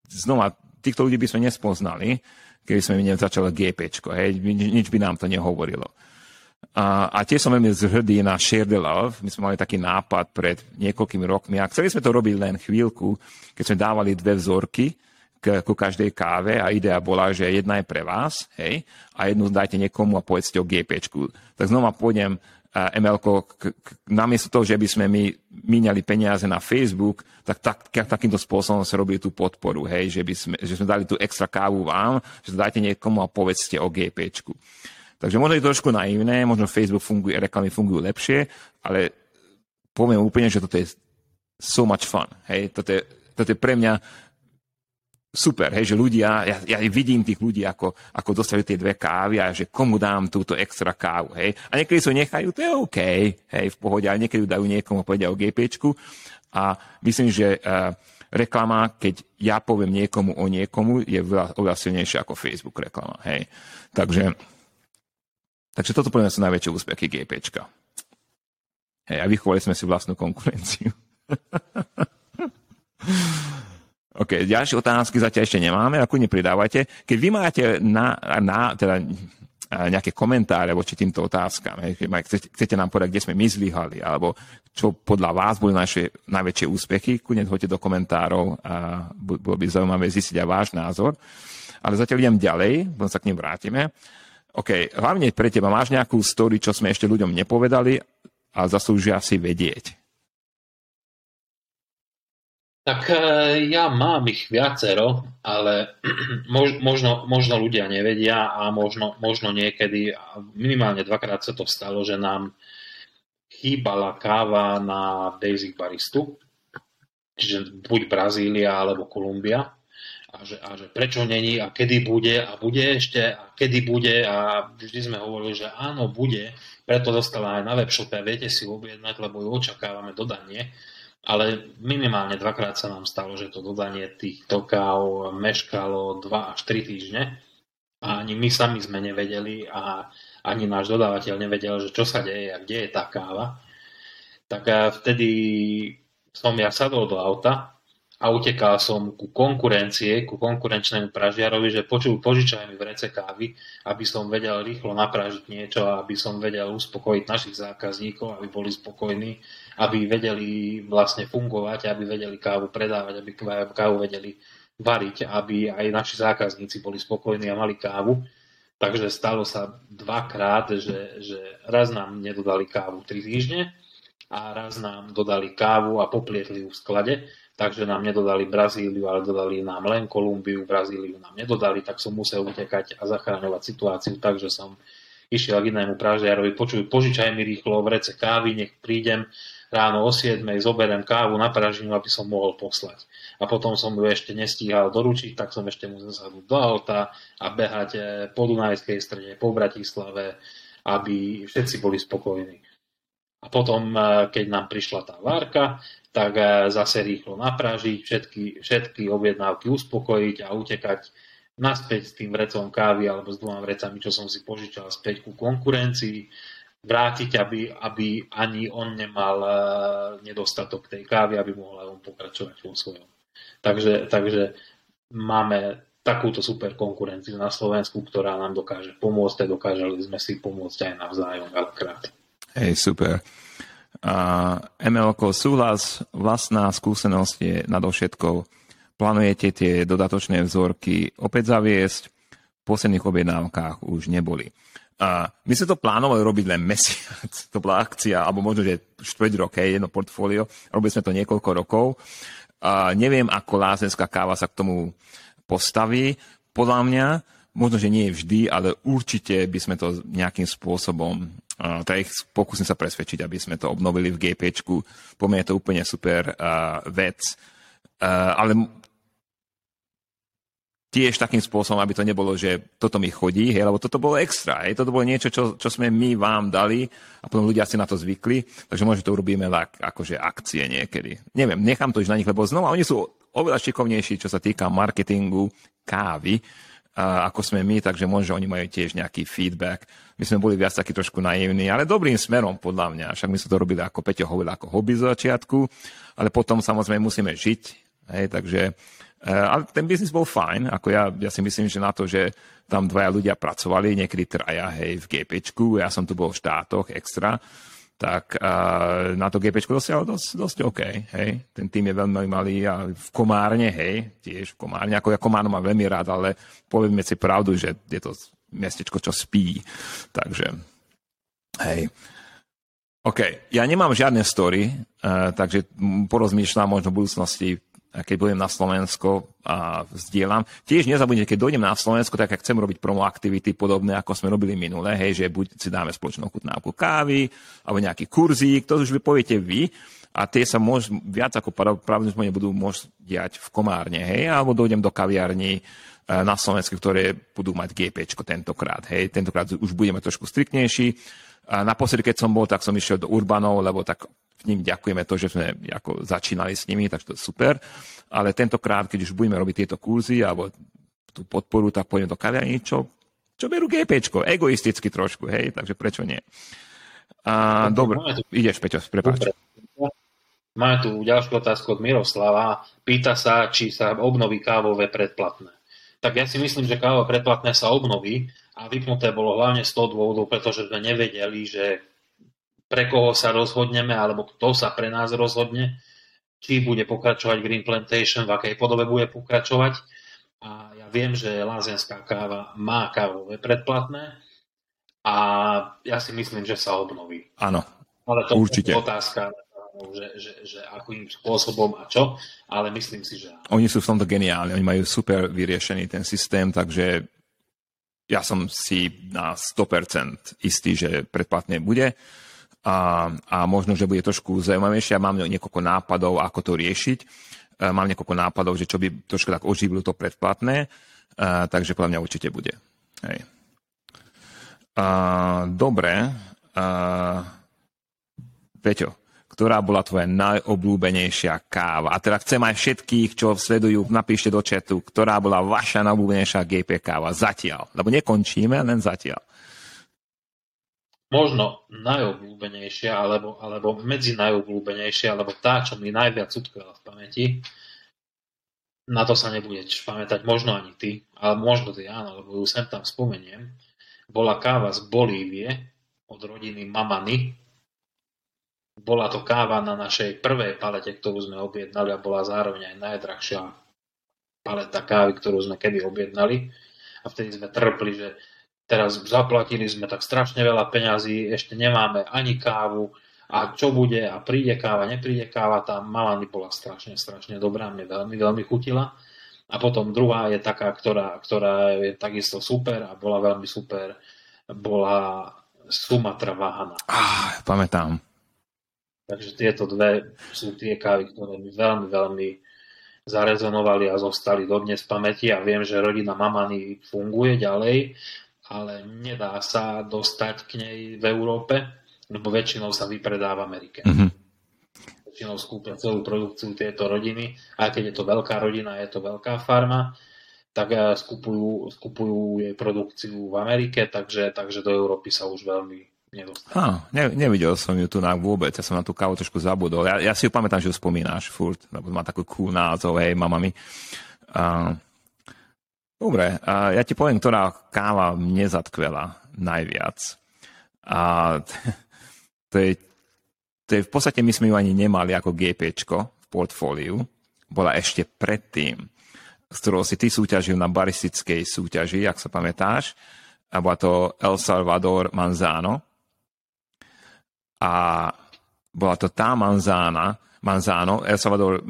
znova, týchto ľudí by sme nespoznali, keby sme mi začali GPčko, hej, nič by nám to nehovorilo. A, a tiež som veľmi zhrdý na Share the Love. My sme mali taký nápad pred niekoľkými rokmi a chceli sme to robiť len chvíľku, keď sme dávali dve vzorky k, ku každej káve a idea bola, že jedna je pre vás, hej, a jednu dajte niekomu a povedzte o GPčku. Tak znova pôjdem ml namiesto toho, že by sme my míňali peniaze na Facebook, tak, tak takýmto spôsobom sa robili tú podporu, hej, že, by sme, že sme dali tú extra kávu vám, že dajte niekomu a povedzte o GPčku. Takže možno je to trošku naivné, možno Facebook funguje, reklamy fungujú lepšie, ale poviem úplne, že toto je so much fun. Hej? Toto, je, toto je pre mňa super, hej, že ľudia, ja, ja vidím tých ľudí, ako, ako dostali tie dve kávy a že komu dám túto extra kávu, hej. A niekedy sa nechajú, to je OK, hej, v pohode, ale niekedy dajú niekomu povedia o GPčku a myslím, že uh, reklama, keď ja poviem niekomu o niekomu, je veľa, oveľa silnejšia ako Facebook reklama, hej. Takže, takže toto pre mňa sú najväčšie úspechy GPčka. Hej, a vychovali sme si vlastnú konkurenciu. OK, ďalšie otázky zatiaľ ešte nemáme, ako nepridávajte. Keď vy máte na, na teda nejaké komentáre voči týmto otázkam, keď chcete nám povedať, kde sme my zlyhali, alebo čo podľa vás boli naše najväčšie úspechy, kľudne hoďte do komentárov a bolo by zaujímavé zistiť aj váš názor. Ale zatiaľ idem ďalej, potom sa k nim vrátime. OK, hlavne pre teba máš nejakú story, čo sme ešte ľuďom nepovedali a zaslúžia si vedieť. Tak e, ja mám ich viacero, ale možno, možno ľudia nevedia a možno, možno niekedy, minimálne dvakrát sa to stalo, že nám chýbala káva na Basic Baristu, čiže buď Brazília alebo Kolumbia. A že, a že prečo není a kedy bude a bude ešte a kedy bude a vždy sme hovorili, že áno, bude, preto dostala aj na webshope, viete si objednať, lebo ju očakávame dodanie ale minimálne dvakrát sa nám stalo, že to dodanie týchto káv meškalo 2 až 3 týždne a ani my sami sme nevedeli a ani náš dodávateľ nevedel, že čo sa deje a kde je tá káva. Tak vtedy som ja sadol do auta a utekal som ku konkurencie, ku konkurenčnému pražiarovi, že počul, požičaj mi vrece kávy, aby som vedel rýchlo napražiť niečo aby som vedel uspokojiť našich zákazníkov, aby boli spokojní aby vedeli vlastne fungovať, aby vedeli kávu predávať, aby kávu vedeli variť, aby aj naši zákazníci boli spokojní a mali kávu. Takže stalo sa dvakrát, že, že raz nám nedodali kávu 3 týždne a raz nám dodali kávu a poplietli ju v sklade, takže nám nedodali Brazíliu, ale dodali nám len Kolumbiu, Brazíliu nám nedodali, tak som musel utekať a zachráňovať situáciu, takže som išiel k inému pražiarovi, počuj, požičaj mi rýchlo v rece kávy, nech prídem, ráno o 7 zoberiem kávu na pražinu, aby som mohol poslať. A potom som ju ešte nestíhal doručiť, tak som ešte musel sadnúť do auta a behať eh, po Dunajskej strede, po Bratislave, aby všetci boli spokojní. A potom, eh, keď nám prišla tá várka, tak eh, zase rýchlo napražiť, všetky, všetky objednávky uspokojiť a utekať naspäť s tým vrecom kávy alebo s dvoma vrecami, čo som si požičal späť ku konkurencii vrátiť, aby, aby ani on nemal uh, nedostatok tej kávy, aby mohol aj on pokračovať vo svojom. Takže, takže máme takúto super konkurenciu na Slovensku, ktorá nám dokáže pomôcť a dokážali sme si pomôcť aj navzájom veľakrát. Hej, super. A ML súhlas, vlastná skúsenosť je nadovšetkou. Plánujete tie dodatočné vzorky opäť zaviesť? V posledných objednávkach už neboli. A my sme to plánovali robiť len mesiac. To bola akcia, alebo možno, že štvrť rok, jedno portfólio. Robili sme to niekoľko rokov. A neviem, ako lázenská káva sa k tomu postaví. Podľa mňa, možno, že nie vždy, ale určite by sme to nejakým spôsobom Tak pokúsim sa presvedčiť, aby sme to obnovili v GPčku. Po mne je to úplne super uh, vec. Uh, ale tiež takým spôsobom, aby to nebolo, že toto mi chodí, hej, lebo toto bolo extra, hej, toto bolo niečo, čo, čo sme my vám dali a potom ľudia si na to zvykli, takže možno to urobíme tak, akože akcie niekedy. Neviem, nechám to už na nich, lebo znova oni sú oveľa šikovnejší, čo sa týka marketingu kávy, ako sme my, takže možno oni majú tiež nejaký feedback. My sme boli viac takí trošku naivní, ale dobrým smerom podľa mňa. Však my sme to robili ako Peťo hovoril, ako hobby z začiatku, ale potom samozrejme musíme žiť, hej, takže Eh, ale ten biznis bol fajn, ako ja, ja si myslím, že na to, že tam dvaja ľudia pracovali, niekedy traja, hej, v GPčku, ja som tu bol v štátoch extra, tak uh, na to GPčko dosiahol dosť, dosť OK, hej. Ten tým je veľmi malý a v Komárne, hej, tiež v Komárne, ako ja Komárno mám veľmi rád, ale povieme si pravdu, že je to mestečko, čo spí, takže, hej. OK, ja nemám žiadne story, uh, takže porozmýšľam možno v budúcnosti keď budem na Slovensko a vzdielam. Tiež nezabudnite, keď dojdem na Slovensko, tak ak chcem robiť promo aktivity podobné, ako sme robili minule, hej, že buď si dáme spoločnú chutnávku kávy, alebo nejaký kurzík, to už vy poviete vy, a tie sa môž, viac ako pravdepodobne budú môcť diať v Komárne, hej, alebo dojdem do kaviarní e, na Slovensku, ktoré budú mať GP tentokrát, hej, tentokrát už budeme trošku striktnejší. A naposledy, keď som bol, tak som išiel do Urbanov, lebo tak ním ďakujeme to, že sme ako začínali s nimi, takže to je super. Ale tentokrát, keď už budeme robiť tieto kurzy alebo tú podporu, tak pôjdeme do kaviarní, čo, čo berú GPčko, egoisticky trošku, hej, takže prečo nie. A, dobre, ideš, Peťo, prepáč. Máme tu ďalšiu otázku od Miroslava. Pýta sa, či sa obnoví kávové predplatné. Tak ja si myslím, že kávové predplatné sa obnoví a vypnuté bolo hlavne z toho dôvodu, pretože sme nevedeli, že pre koho sa rozhodneme alebo kto sa pre nás rozhodne, či bude pokračovať Green Plantation, v akej podobe bude pokračovať. A ja viem, že lázienská káva má kávové predplatné a ja si myslím, že sa obnoví. Áno, Ale to Určite. je otázka, že, že, že akým spôsobom a čo, ale myslím si, že. Oni sú v tomto geniálni, oni majú super vyriešený ten systém, takže ja som si na 100% istý, že predplatné bude a, a možno, že bude trošku zaujímavejšie. Ja mám niekoľko nápadov, ako to riešiť. E, Mám niekoľko nápadov, že čo by trošku tak oživilo to predplatné, e, takže podľa mňa určite bude. Hej. A, dobre. A, Peťo, ktorá bola tvoja najobľúbenejšia káva? A teda chcem aj všetkých, čo sledujú, napíšte do chatu, ktorá bola vaša najobľúbenejšia GP káva zatiaľ. Lebo nekončíme, len zatiaľ. Možno najobľúbenejšia, alebo, alebo medzi najobľúbenejšia, alebo tá, čo mi najviac utkvela v pamäti, na to sa nebudeš pamätať, možno ani ty, ale možno ty áno, lebo ju sem tam spomeniem, bola káva z Bolívie od rodiny Mamany. Bola to káva na našej prvej palete, ktorú sme objednali a bola zároveň aj najdrahšia paleta kávy, ktorú sme kedy objednali. A vtedy sme trpli, že teraz zaplatili sme tak strašne veľa peňazí, ešte nemáme ani kávu a čo bude a príde káva, nepríde káva, tá Mamany bola strašne, strašne dobrá, mne veľmi, veľmi chutila. A potom druhá je taká, ktorá, ktorá je takisto super a bola veľmi super, bola Sumatra Vahana. Ah, pamätám. Takže tieto dve sú tie kávy, ktoré mi veľmi, veľmi zarezonovali a zostali dodnes v pamäti a viem, že rodina Mamany funguje ďalej, ale nedá sa dostať k nej v Európe, lebo väčšinou sa vypredá v Amerike. Mhm. Väčšinou skúpia celú produkciu tieto rodiny, aj keď je to veľká rodina, je to veľká farma, tak eh, skupujú, skupujú jej produkciu v Amerike, takže, takže do Európy sa už veľmi nedostane. Ah, ne, nevidel som ju tu na vôbec, ja som na tú kávu trošku zabudol. Ja, ja si ju pamätám, že ju spomínáš furt, lebo má takú cool názov, hej, mamami. Uh, dobre, ja ti poviem, ktorá káva mne zatkvela najviac. A to je, to je v podstate, my sme ju ani nemali ako GPčko v portfóliu. Bola ešte predtým, s ktorou si ty súťažil na baristickej súťaži, ak sa pamätáš. A bola to El Salvador Manzano. A bola to tá manzána, manzano, El Salvador,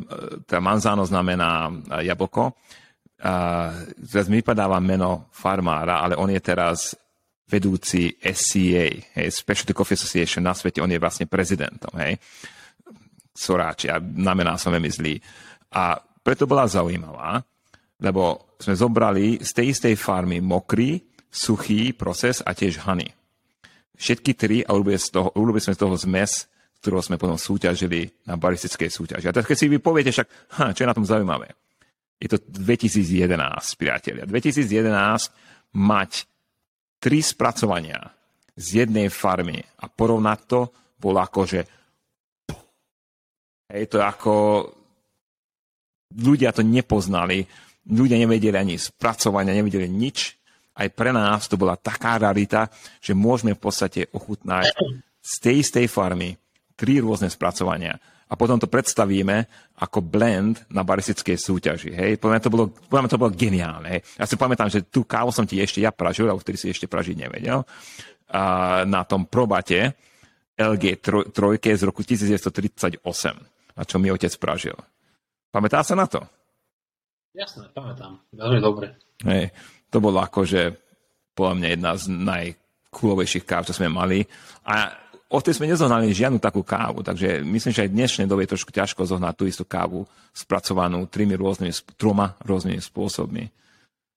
teda manzano znamená jablko. Teraz mi vypadáva meno farmára, ale on je teraz vedúci SCA, hej, Specialty Coffee Association na svete, on je vlastne prezidentom, hej. Soráči, a namená som veľmi zlý. A preto bola zaujímavá, lebo sme zobrali z tej istej farmy mokrý, suchý proces a tiež honey. Všetky tri a urobili, z toho, urobili sme z toho zmes, ktorú sme potom súťažili na baristickej súťaži. A teraz keď si vy poviete však, ha, čo je na tom zaujímavé? Je to 2011, priatelia. 2011 mať tri spracovania z jednej farmy a porovnať to bolo ako, že hej, to ako ľudia to nepoznali, ľudia nevedeli ani spracovania, nevedeli nič. Aj pre nás to bola taká rarita, že môžeme v podstate ochutnať z tej istej farmy tri rôzne spracovania a potom to predstavíme ako blend na baristickej súťaži. Hej? Podľa mňa to bolo, podľa mňa to bolo geniálne. Hej? Ja si pamätám, že tú kávu som ti ešte ja pražil, a ktorý si ešte pražiť nevedel, a na tom probate LG trojke z roku 1938, na čo mi otec pražil. Pamätá sa na to? Jasné, pamätám. Veľmi dobre. Hej, to bolo akože podľa mňa jedna z najcoolovejších káv, čo sme mali. A odtedy sme nezohnali žiadnu takú kávu, takže myslím, že aj v dnešnej dobe je trošku ťažko zohnať tú istú kávu spracovanú trimi rôznymi, troma rôznymi spôsobmi.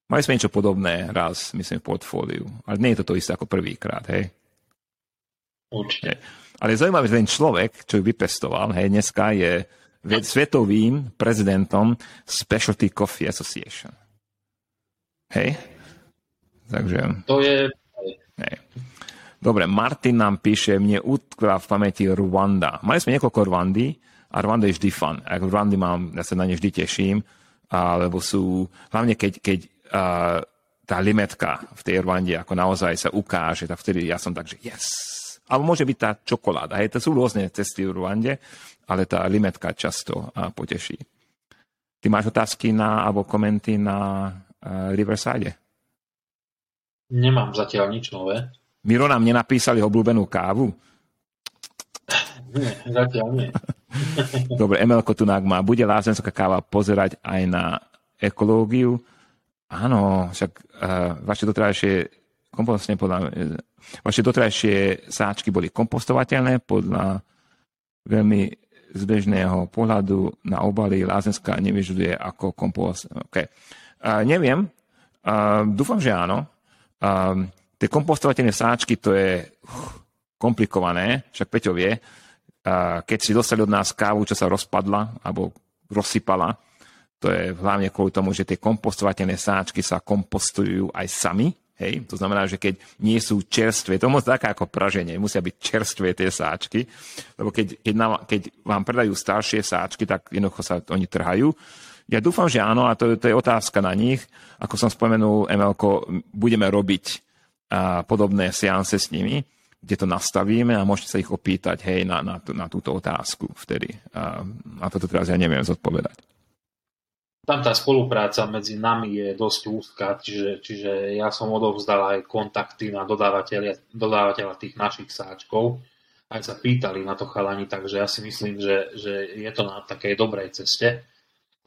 Mali sme niečo podobné raz, myslím, v portfóliu. Ale nie je to to isté ako prvýkrát, hej? Určite. Ale je zaujímavé, že ten človek, čo ju vypestoval, hej, dneska je svetovým prezidentom Specialty Coffee Association. Hej? Takže... To je... Hej. Dobre, Martin nám píše, mne utkvá v pamäti Rwanda. Mali sme niekoľko Rwandy a Rwanda je vždy fun. A Rwandy mám, ja sa na ne vždy teším, lebo sú, hlavne keď, keď uh, tá limetka v tej Rwande ako naozaj sa ukáže, tak vtedy ja som tak, že yes. Alebo môže byť tá čokoláda. Hej, to sú rôzne cesty v Rwande, ale tá limetka často uh, poteší. Ty máš otázky na, alebo komenty na uh, Riverside? Nemám zatiaľ nič nové. Miro nám nenapísali obľúbenú kávu? Nie, zatiaľ nie. Dobre, Emelko Tunák má. Bude lázenská káva pozerať aj na ekológiu? Áno, však uh, vaše doterajšie kompostne podľa, uh, vaše doterajšie sáčky boli kompostovateľné podľa veľmi zbežného pohľadu na obaly lázenská nevyžaduje ako kompost. Okay. Uh, neviem, uh, dúfam, že áno. Uh, tie kompostovateľné sáčky, to je komplikované, však Peťo vie, keď si dostali od nás kávu, čo sa rozpadla alebo rozsypala, to je hlavne kvôli tomu, že tie kompostovateľné sáčky sa kompostujú aj sami. Hej? To znamená, že keď nie sú čerstvé, to moc také ako praženie, musia byť čerstvé tie sáčky, lebo keď, keď, nám, keď vám predajú staršie sáčky, tak jednoducho sa oni trhajú. Ja dúfam, že áno, a to, to je otázka na nich. Ako som spomenul, MLko, budeme robiť a, podobné seanse s nimi kde to nastavíme a môžete sa ich opýtať hej, na, na, na túto otázku vtedy. A, a toto teraz ja neviem zodpovedať. Tam tá spolupráca medzi nami je dosť úzka, čiže, čiže ja som odovzdal aj kontakty na dodávateľa, dodávateľa tých našich sáčkov. Aj sa pýtali na to chalani, takže ja si myslím, že, že je to na takej dobrej ceste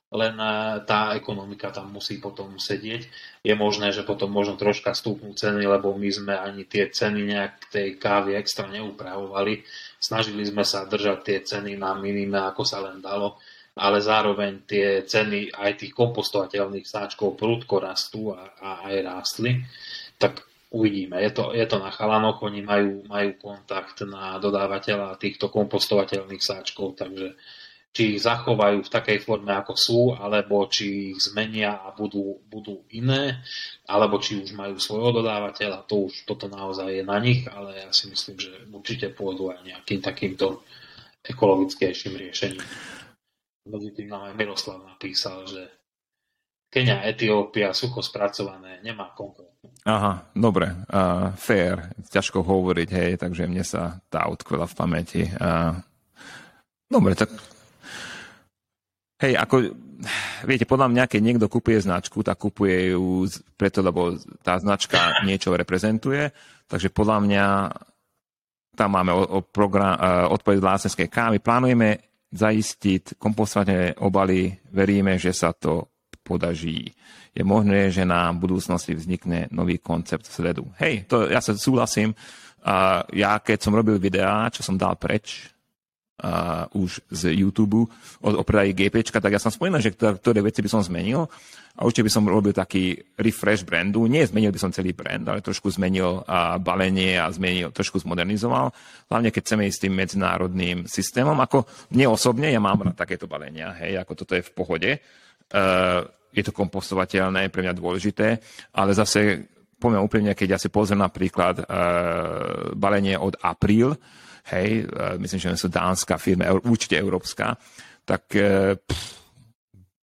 len e, tá ekonomika tam musí potom sedieť. Je možné, že potom možno troška stúpnú ceny, lebo my sme ani tie ceny nejak tej kávy extra neupravovali. Snažili sme sa držať tie ceny na minime, ako sa len dalo, ale zároveň tie ceny aj tých kompostovateľných sáčkov prudko rastú a, a aj rástli. Tak uvidíme. Je to, je to na chalanoch, oni majú, majú kontakt na dodávateľa týchto kompostovateľných sáčkov, takže či ich zachovajú v takej forme, ako sú, alebo či ich zmenia a budú, budú iné, alebo či už majú svojho dodávateľa, to už toto naozaj je na nich, ale ja si myslím, že určite pôjdu aj nejakým takýmto ekologickejším riešením. Medzi tým nám aj Miroslav napísal, že Kenia, Etiópia, sucho spracované, nemá konkrétne. Aha, dobre, uh, fair, ťažko hovoriť, hej, takže mne sa tá utkvela v pamäti. Uh, dobre, tak Hej, ako, viete, podľa mňa, keď niekto kupuje značku, tak kupuje ju preto, lebo tá značka niečo reprezentuje. Takže podľa mňa tam máme o, o program, uh, odpoveď lásenskej kávy. Plánujeme zaistiť kompostovateľné obaly. Veríme, že sa to podaží. Je možné, že na budúcnosti vznikne nový koncept v sledu. Hej, to ja sa súhlasím. Uh, ja keď som robil videá, čo som dal preč, uh, už z YouTube o, o predaji GP, tak ja som spomínal, že ktoré veci by som zmenil a určite by som robil taký refresh brandu. Nie zmenil by som celý brand, ale trošku zmenil uh, balenie a zmenil, trošku zmodernizoval. Hlavne keď chceme ísť tým medzinárodným systémom. Ako mne osobne, ja mám rád takéto balenia, hej, ako toto je v pohode. Uh, je to kompostovateľné, pre mňa dôležité, ale zase poviem úplne, keď ja si pozriem napríklad uh, balenie od April, hej, e, myslím, že sú dánska firma, určite európska, tak e, pff,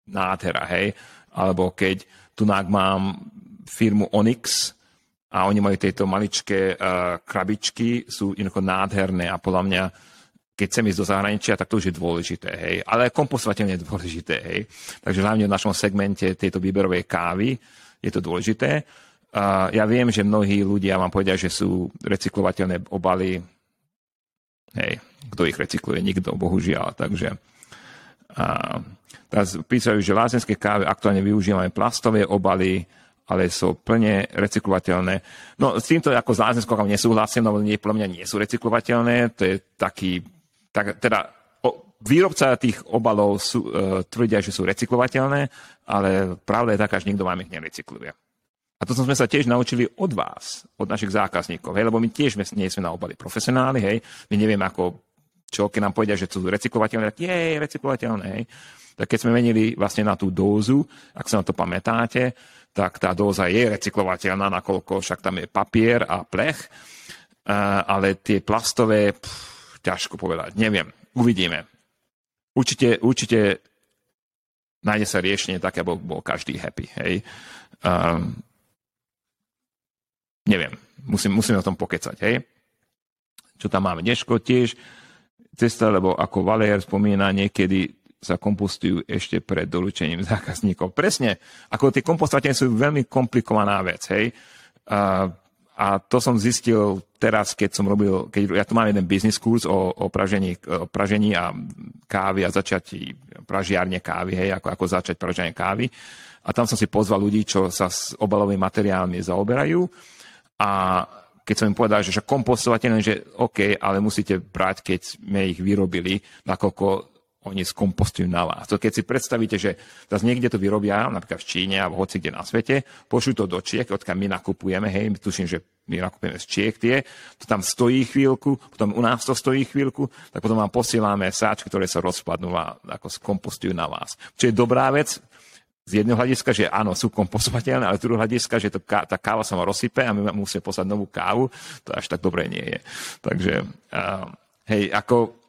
nádhera, hej. Alebo keď tu mám firmu Onyx a oni majú tieto maličké uh, krabičky, sú jednoducho nádherné a podľa mňa keď chcem ísť do zahraničia, tak to už je dôležité, hej. Ale kompostovateľne je dôležité, hej. Takže hlavne v našom segmente tejto výberovej kávy je to dôležité. Uh, ja viem, že mnohí ľudia vám povedia, že sú recyklovateľné obaly Hej, kto ich recykluje? Nikto, bohužiaľ. Takže a, teraz písajú, že lázenské káve aktuálne využívame plastové obaly, ale sú plne recyklovateľné. No s týmto ako s lázenskou kávou nesúhlasím, lebo nie, podľa mňa nie sú recyklovateľné. To je taký, tak, teda výrobca tých obalov sú, e, tvrdia, že sú recyklovateľné, ale pravda je taká, že nikto vám ich nerecykluje. To sme sa tiež naučili od vás, od našich zákazníkov, hej, lebo my tiež nie sme na obaly profesionáli, hej, my nevieme ako, čo, keď nám povedia, že sú recyklovateľné, tak je, recyklovateľné, hej. Tak keď sme menili vlastne na tú dózu, ak sa na to pamätáte, tak tá dóza je recyklovateľná, nakoľko však tam je papier a plech, ale tie plastové, pff, ťažko povedať, neviem, uvidíme. určite, určite nájde sa riešenie také, aby bol každý happy. Hej. Um, neviem, musím, musím o tom pokecať. Hej. Čo tam máme? Dneško tiež cesta, lebo ako Valér spomína, niekedy sa kompostujú ešte pred doručením zákazníkov. Presne, ako tie kompostovateľe sú veľmi komplikovaná vec. Hej. Uh, a to som zistil teraz, keď som robil, keď ja tu mám jeden business kurz o, o, pražení, o pražení a kávy a začatí pražiarne kávy, hej, ako, ako začať praženie kávy. A tam som si pozval ľudí, čo sa s obalovými materiálmi zaoberajú. A keď som im povedal, že kompostovateľné, že OK, ale musíte brať, keď sme ich vyrobili, nakoľko oni skompostujú na vás. To keď si predstavíte, že zase niekde to vyrobia, napríklad v Číne alebo hoci kde na svete, pošlú to do Čiek, odkiaľ my nakupujeme, hej, tuším, že my nakupujeme z Čiek tie, to tam stojí chvíľku, potom u nás to stojí chvíľku, tak potom vám posielame sáčky, ktoré sa rozpadnú a ako skompostujú na vás. Čo je dobrá vec, z jedného hľadiska, že áno, sú kompostovateľné, ale z druhého hľadiska, že to, tá káva sa ma rozsype a my musíme poslať novú kávu, to až tak dobré nie je. Takže, uh, hej, ako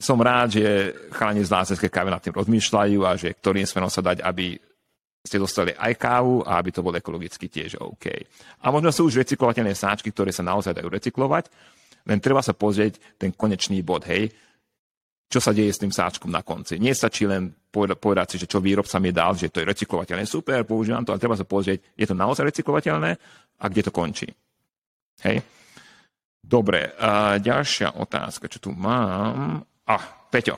som rád, že chalani z Lázecké kávy nad tým rozmýšľajú a že ktorým smerom sa dať, aby ste dostali aj kávu a aby to bolo ekologicky tiež OK. A možno sú už recyklovateľné sáčky, ktoré sa naozaj dajú recyklovať, len treba sa pozrieť ten konečný bod, hej, čo sa deje s tým sáčkom na konci. Nie stačí len povedať si, že čo výrobca mi dal, že to je recyklovateľné, super, používam to, ale treba sa pozrieť, je to naozaj recyklovateľné a kde to končí. Hej. Dobre, a ďalšia otázka, čo tu mám. A, Peťo,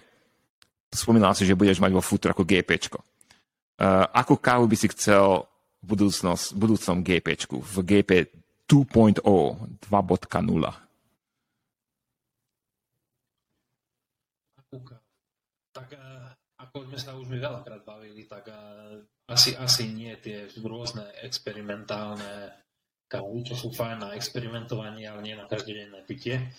spomínal si, že budeš mať vo ako GP. Uh, akú kávu by si chcel v, budúcnosť, v budúcom GP, v GP 2.0, 2.0? Tak uh, ako sme sa už veľakrát bavili, tak uh, asi, asi nie tie rôzne experimentálne kávy, čo sú fajn na experimentovanie, ale nie na každodenné pitie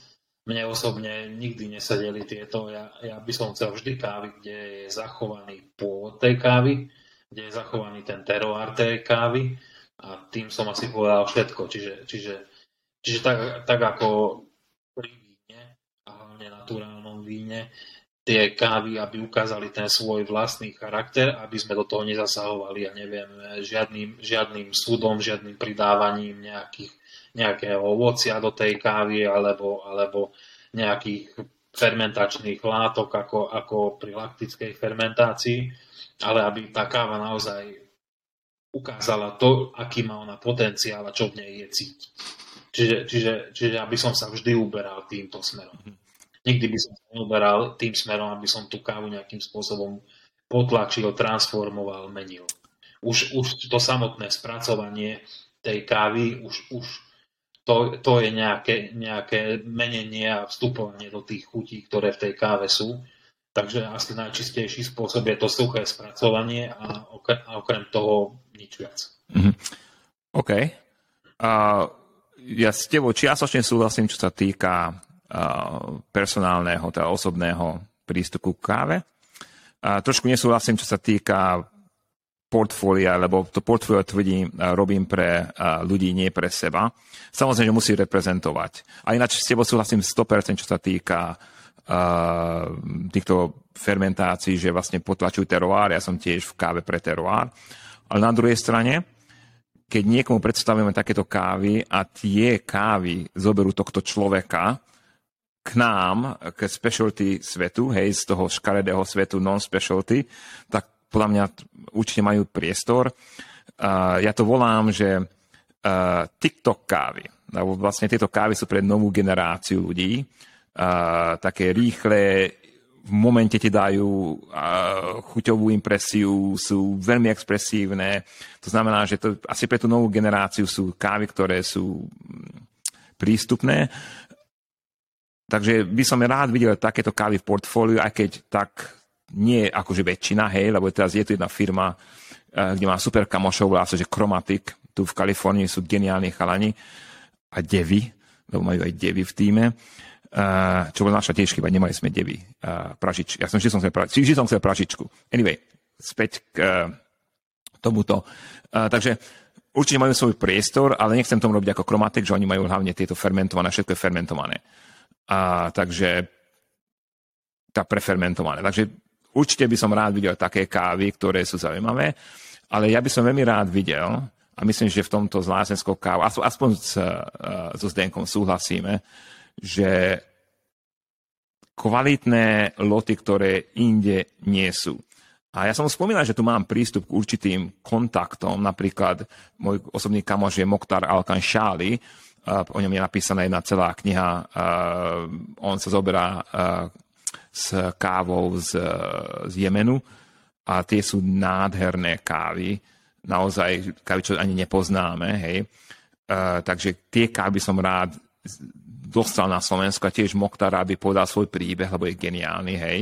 mne osobne nikdy nesadeli tieto. Ja, ja by som chcel vždy kávy, kde je zachovaný pôvod tej kávy, kde je zachovaný ten teroár tej kávy a tým som asi povedal všetko. Čiže, čiže, čiže tak, tak ako pri víne a hlavne naturálnom víne, tie kávy, aby ukázali ten svoj vlastný charakter, aby sme do toho nezasahovali, ja neviem, žiadnym, žiadnym súdom, žiadnym pridávaním nejakých nejakého ovocia do tej kávy alebo, alebo nejakých fermentačných látok ako, ako pri laktickej fermentácii, ale aby tá káva naozaj ukázala to, aký má ona potenciál a čo v nej je cítiť. Čiže, čiže, čiže aby som sa vždy uberal týmto smerom. Nikdy by som sa neuberal tým smerom, aby som tú kávu nejakým spôsobom potlačil, transformoval, menil. Už, už to samotné spracovanie tej kávy už, už to, to je nejaké, nejaké menenie a vstupovanie do tých chutí, ktoré v tej káve sú. Takže asi najčistejší spôsob je to suché spracovanie a okrem, a okrem toho nič viac. Mm-hmm. OK. Uh, ja s tebou čiastočne súhlasím, čo sa týka personálneho, teda osobného prístupu k káve. Uh, trošku nesúhlasím, čo sa týka portfólia, lebo to portfólio tvrdí, robím pre ľudí, nie pre seba. Samozrejme, že musí reprezentovať. A ináč s tebou súhlasím 100%, čo sa týka týchto fermentácií, že vlastne potlačujú teroár. Ja som tiež v káve pre teroár. Ale na druhej strane, keď niekomu predstavujeme takéto kávy a tie kávy zoberú tohto človeka k nám, k specialty svetu, hej, z toho škaredého svetu non-specialty, tak podľa mňa určite majú priestor. Uh, ja to volám, že uh, TikTok kávy, lebo vlastne tieto kávy sú pre novú generáciu ľudí, uh, také rýchle, v momente ti dajú uh, chuťovú impresiu, sú veľmi expresívne. To znamená, že to asi pre tú novú generáciu sú kávy, ktoré sú prístupné. Takže by som rád videl takéto kávy v portfóliu, aj keď tak nie akože väčšina, hej, lebo teraz je tu jedna firma, eh, kde má super kamošov, volá sa, že Chromatic, tu v Kalifornii sú geniálni chalani a devy, lebo majú aj devy v týme. Uh, čo bola naša tiež chyba, nemali sme devy. Uh, pražič. Ja som vždy som chcel, pražičku. vždy som chcel pražičku. Anyway, späť k uh, tomuto. Uh, takže určite majú svoj priestor, ale nechcem tomu robiť ako chromatik, že oni majú hlavne tieto fermentované, všetko je fermentované. Uh, takže tá prefermentované. Takže určite by som rád videl také kávy, ktoré sú zaujímavé, ale ja by som veľmi rád videl, a myslím, že v tomto s lásenskou kávou, aspoň s, so Zdenkom súhlasíme, že kvalitné loty, ktoré inde nie sú. A ja som spomínal, že tu mám prístup k určitým kontaktom, napríklad môj osobný kamoš je Mokhtar Alkan Shali, o ňom je napísaná jedna celá kniha, on sa zoberá s kávou z, z Jemenu a tie sú nádherné kávy, naozaj kávy, čo ani nepoznáme, hej. takže tie kávy som rád dostal na Slovensku a tiež Mokhtar, aby povedal svoj príbeh, lebo je geniálny, hej.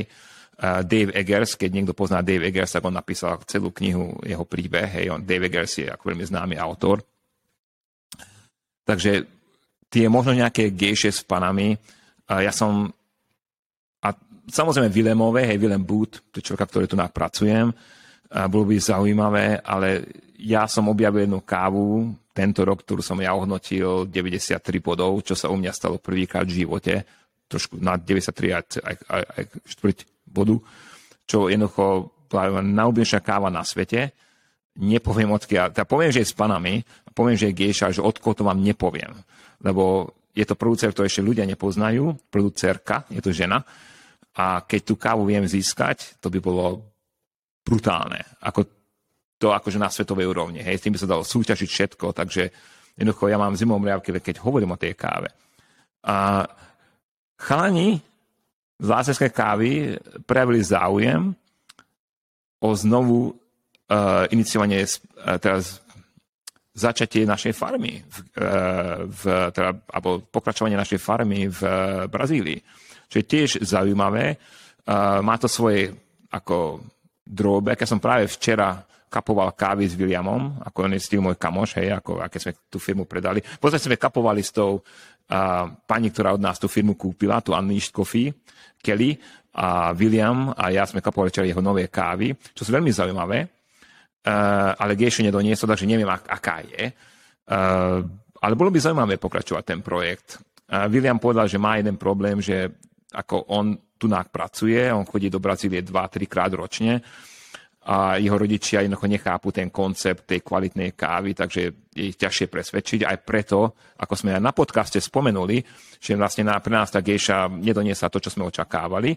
Dave Eggers, keď niekto pozná Dave Eggers, tak on napísal celú knihu, jeho príbeh, hej, on, Dave Eggers je ako veľmi známy autor. Takže tie možno nejaké gejše s panami, ja som, a samozrejme Willemové, hej, Willem Boot, to človeka, ktorý tu pracujem, bolo by zaujímavé, ale ja som objavil jednu kávu tento rok, ktorú som ja ohodnotil 93 bodov, čo sa u mňa stalo prvýkrát v živote, trošku na 93 aj, aj, aj, aj štvrť bodu, čo jednoducho bola najobľúbenejšia káva na svete. Nepoviem odkiaľ, teda poviem, že je s panami, poviem, že je gejša, že od koho to vám nepoviem. Lebo je to producér, ktorý ešte ľudia nepoznajú, producérka, je to žena. A keď tú kávu viem získať, to by bolo brutálne. Ako to akože na svetovej úrovni. Hej, s tým by sa dalo súťažiť všetko, takže jednoducho ja mám zimom riavky, keď hovorím o tej káve. A chalani z láserskej kávy prejavili záujem o znovu uh, iniciovanie, uh, teraz začatie našej farmy, v, uh, v, teda, alebo pokračovanie našej farmy v Brazílii. Čo je tiež zaujímavé. Uh, má to svoje ako drobek. Ja som práve včera kapoval kávy s Williamom, ako on je s tým môj kamoš, hej, ako aké sme tú firmu predali. Potom sme kapovali s tou uh, pani, ktorá od nás tú firmu kúpila, tú Unleashed Coffee, Kelly a William a ja sme kapovali včera jeho nové kávy, čo sú veľmi zaujímavé, uh, ale Gejši nedoniesol, takže neviem, ak, aká je. Uh, ale bolo by zaujímavé pokračovať ten projekt. Uh, William povedal, že má jeden problém, že ako on tu pracuje, on chodí do Brazílie 2-3 krát ročne a jeho rodičia jednoducho nechápu ten koncept tej kvalitnej kávy, takže je ich ťažšie presvedčiť. Aj preto, ako sme aj na podcaste spomenuli, že vlastne na, pre nás tá gejša nedoniesla to, čo sme očakávali,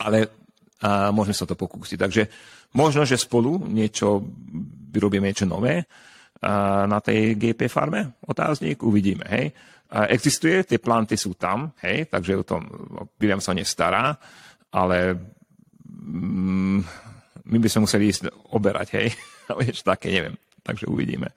ale a môžeme sa to pokúsiť. Takže možno, že spolu niečo vyrobíme niečo nové a na tej GP farme, otáznik, uvidíme, hej. A existuje, tie planty sú tam, hej, takže o tom William sa nestará, ale mm, my by sme museli ísť oberať, hej, ale ešte také, neviem, takže uvidíme.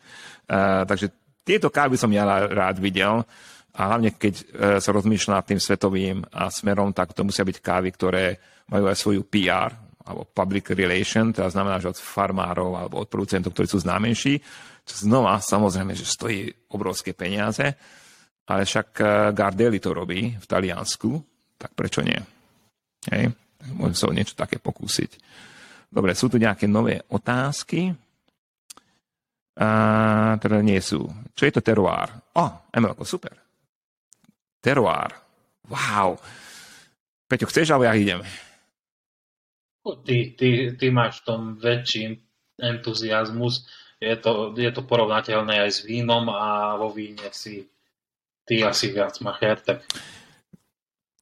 Uh, takže tieto kávy som ja rád videl, a hlavne keď uh, sa rozmýšľa nad tým svetovým smerom, tak to musia byť kávy, ktoré majú aj svoju PR, alebo public relation, to znamená, že od farmárov alebo od producentov, ktorí sú známejší, čo znova samozrejme, že stojí obrovské peniaze, ale však e, Gardelli to robí v Taliansku, tak prečo nie? Hej? Môžem sa o niečo také pokúsiť. Dobre, sú tu nejaké nové otázky? A, teda nie sú. Čo je to teruár? O, Emelko, super. Teruár. Wow. Peťo, chceš, alebo ja idem? Ty, ty, ty máš v tom väčší entuziasmus. Je to, je to porovnateľné aj s vínom a vo víne si ty asi viac macher, tak...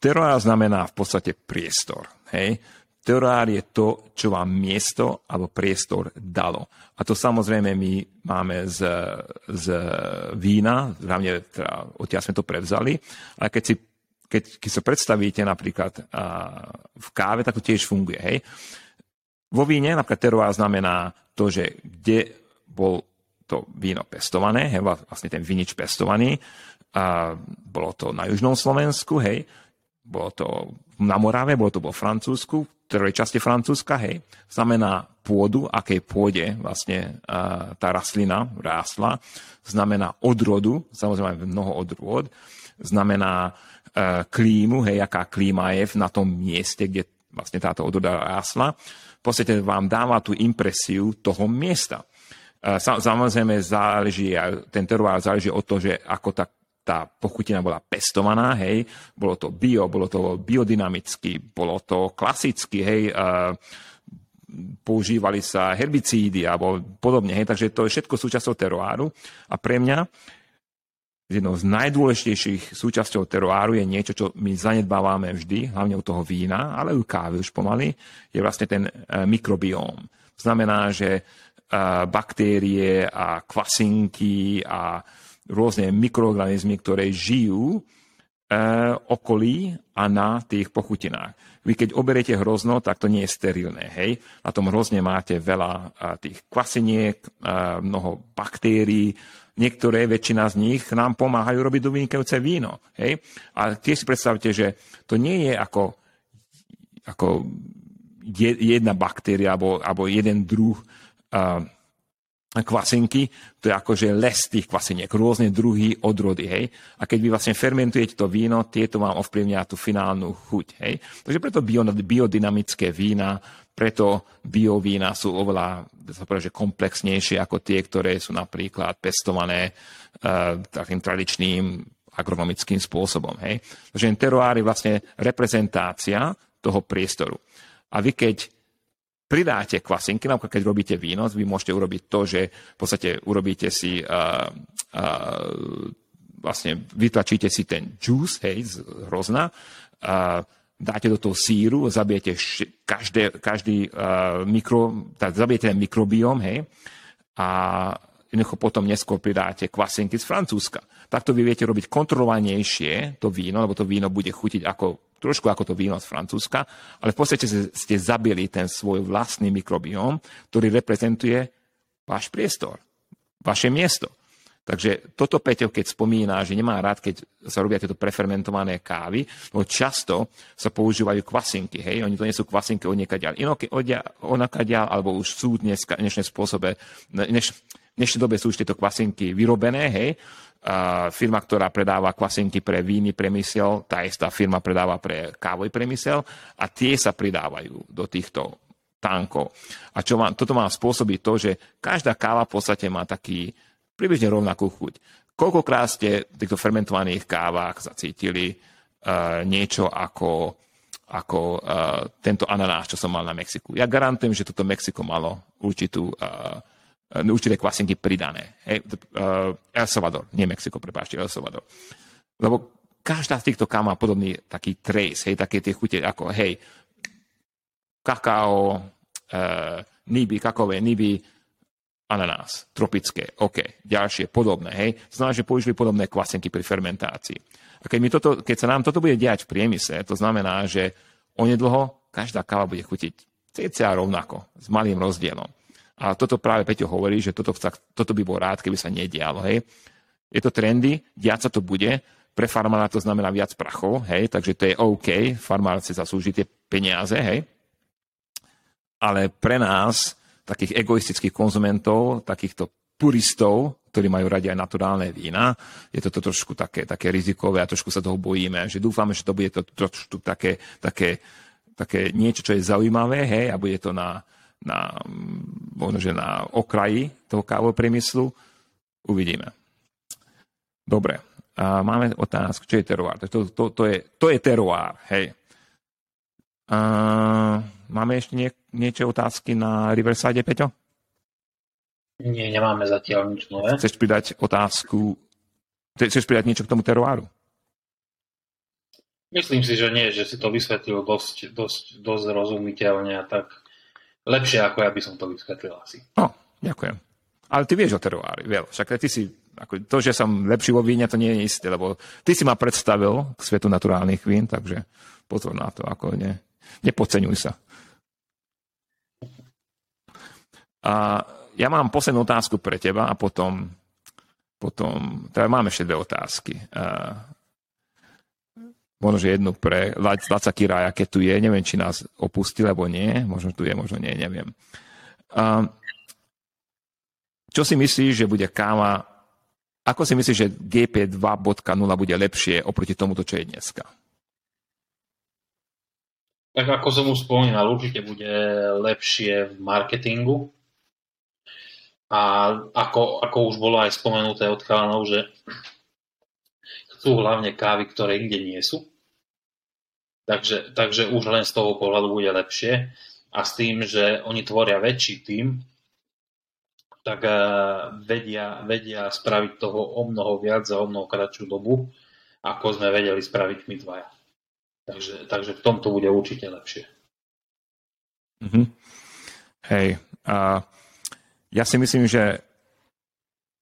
Teruár znamená v podstate priestor. Hej? Teruár je to, čo vám miesto alebo priestor dalo. A to samozrejme my máme z, z vína, hlavne teda, odtiaľ sme to prevzali, ale keď si keď, keď sa predstavíte napríklad v káve, tak to tiež funguje. Hej. Vo víne napríklad teruár znamená to, že kde bol to víno pestované, hej, vlastne ten vinič pestovaný, a bolo to na južnom Slovensku, hej, bolo to na Morave, bolo to vo Francúzsku, ktorej časti Francúzska, hej, znamená pôdu, akej pôde vlastne uh, tá rastlina rástla, znamená odrodu, samozrejme mnoho odrôd, znamená uh, klímu, hej, aká klíma je na tom mieste, kde vlastne táto odroda rástla. V podstate vám dáva tú impresiu toho miesta. Uh, samozrejme záleží, ten teruár záleží od toho, že ako tá tá pochutina bola pestovaná, hej, bolo to bio, bolo to biodynamicky, bolo to klasicky, hej, uh, používali sa herbicídy alebo podobne, hej, takže to je všetko súčasťou teroáru. A pre mňa jednou z najdôležitejších súčasťou teroáru je niečo, čo my zanedbávame vždy, hlavne u toho vína, ale u kávy už pomaly, je vlastne ten mikrobióm. Znamená, že baktérie a kvasinky a rôzne mikroorganizmy, ktoré žijú okolí a na tých pochutinách. Vy keď oberiete hrozno, tak to nie je sterilné. Hej? Na tom hrozne máte veľa tých kvasiniek, mnoho baktérií, niektoré, väčšina z nich nám pomáhajú robiť vynikajúce víno. Hej? A tiež si predstavte, že to nie je ako, ako jedna baktéria alebo, alebo jeden druh uh, kvasinky, to je akože les tých kvasiniek, rôzne druhy, odrody, hej. A keď vy vlastne fermentujete to víno, tieto vám ovplyvnia tú finálnu chuť, hej. Takže preto bio, biodynamické vína preto biovína sú oveľa že komplexnejšie ako tie, ktoré sú napríklad pestované uh, takým tradičným agronomickým spôsobom. Hej. Takže teroár je vlastne reprezentácia toho priestoru. A vy keď pridáte kvasinky, napríklad keď robíte víno, vy môžete urobiť to, že v podstate urobíte si uh, uh, vlastne vytlačíte si ten juice, hej, z hrozna, uh, dáte do toho síru, zabijete každé, každý uh, mikro, tak zabijete ten mikrobióm, hej, a jednoducho potom neskôr pridáte kvasinky z Francúzska. Takto vy viete robiť kontrolovanejšie to víno, lebo to víno bude chutiť ako, trošku ako to víno z Francúzska, ale v podstate ste zabili ten svoj vlastný mikrobióm, ktorý reprezentuje váš priestor, vaše miesto. Takže toto Peťo, keď spomína, že nemá rád, keď sa robia tieto prefermentované kávy, lebo často sa používajú kvasinky, hej, oni to nie sú kvasinky od niekaďal, onakaďal, alebo už sú dnes, dnešné spôsobe, dneš, v dnešnej dobe sú už tieto kvasinky vyrobené, hej, firma, ktorá predáva kvasinky pre víny priemysel, tá istá firma predáva pre kávový priemysel a tie sa pridávajú do týchto tankov. A čo má, toto má spôsobiť to, že každá káva v podstate má taký, približne rovnakú chuť. Koľkokrát ste v týchto fermentovaných kávach zacítili uh, niečo ako, ako uh, tento ananás, čo som mal na Mexiku. Ja garantujem, že toto Mexiko malo určitú, uh, určité kvasinky pridané. Hey, uh, El Salvador, nie Mexiko, prepáčte, El Salvador. Lebo každá z týchto káv má podobný taký trace, hej, také tie chute ako, hej, kakao, uh, niby, kakové niby, ananás, tropické, OK, ďalšie, podobné, hej. Znamená, že použili podobné kvasenky pri fermentácii. A keď, mi toto, keď sa nám toto bude diať v priemysle, to znamená, že onedlho každá káva bude chutiť cca rovnako, s malým rozdielom. A toto práve Peťo hovorí, že toto, toto by bol rád, keby sa nedialo. Hej. Je to trendy, diať sa to bude, pre farmára to znamená viac prachov, hej, takže to je OK, farmár si zaslúži tie peniaze, hej. Ale pre nás takých egoistických konzumentov, takýchto puristov, ktorí majú radi aj naturálne vína. Je to trošku také, také rizikové a trošku sa toho bojíme, že dúfame, že to bude to trošku také, také, také niečo, čo je zaujímavé, hej, a bude to na, na, možno, že na okraji toho kávového priemyslu. Uvidíme. Dobre. A máme otázku, čo je teroár. To, to, to, je, to je teroár, hej. A máme ešte nie, niečo otázky na Riverside, Peťo? Nie, nemáme zatiaľ nič nové. Chceš pridať otázku, chceš pridať niečo k tomu teroáru? Myslím si, že nie, že si to vysvetlil dosť, dosť, dosť rozumiteľne a tak lepšie, ako ja by som to vysvetlil asi. No, ďakujem. Ale ty vieš o teroári, veľa. Však ty si, ako to, že som lepší vo víne, to nie je isté, lebo ty si ma predstavil k svetu naturálnych vín, takže pozor na to, ako nie. Nepodceňuj sa. A ja mám poslednú otázku pre teba a potom, potom teda mám ešte dve otázky. A možno, že jednu pre Laca Kiraja, keď tu je, neviem, či nás opustil, alebo nie, možno tu je, možno nie, neviem. A čo si myslíš, že bude káva, ako si myslíš, že GP 2.0 bude lepšie oproti tomuto, čo je dneska? Tak ako som už spomínal, určite bude lepšie v marketingu. A ako, ako už bolo aj spomenuté od chalanov, že sú hlavne kávy, ktoré inde nie sú. Takže, takže už len z toho pohľadu bude lepšie. A s tým, že oni tvoria väčší tým, tak vedia, vedia spraviť toho o mnoho viac za o mnoho kratšiu dobu, ako sme vedeli spraviť my dvaja. Takže, takže v tomto bude určite lepšie. Mm-hmm. Hej. A ja si myslím, že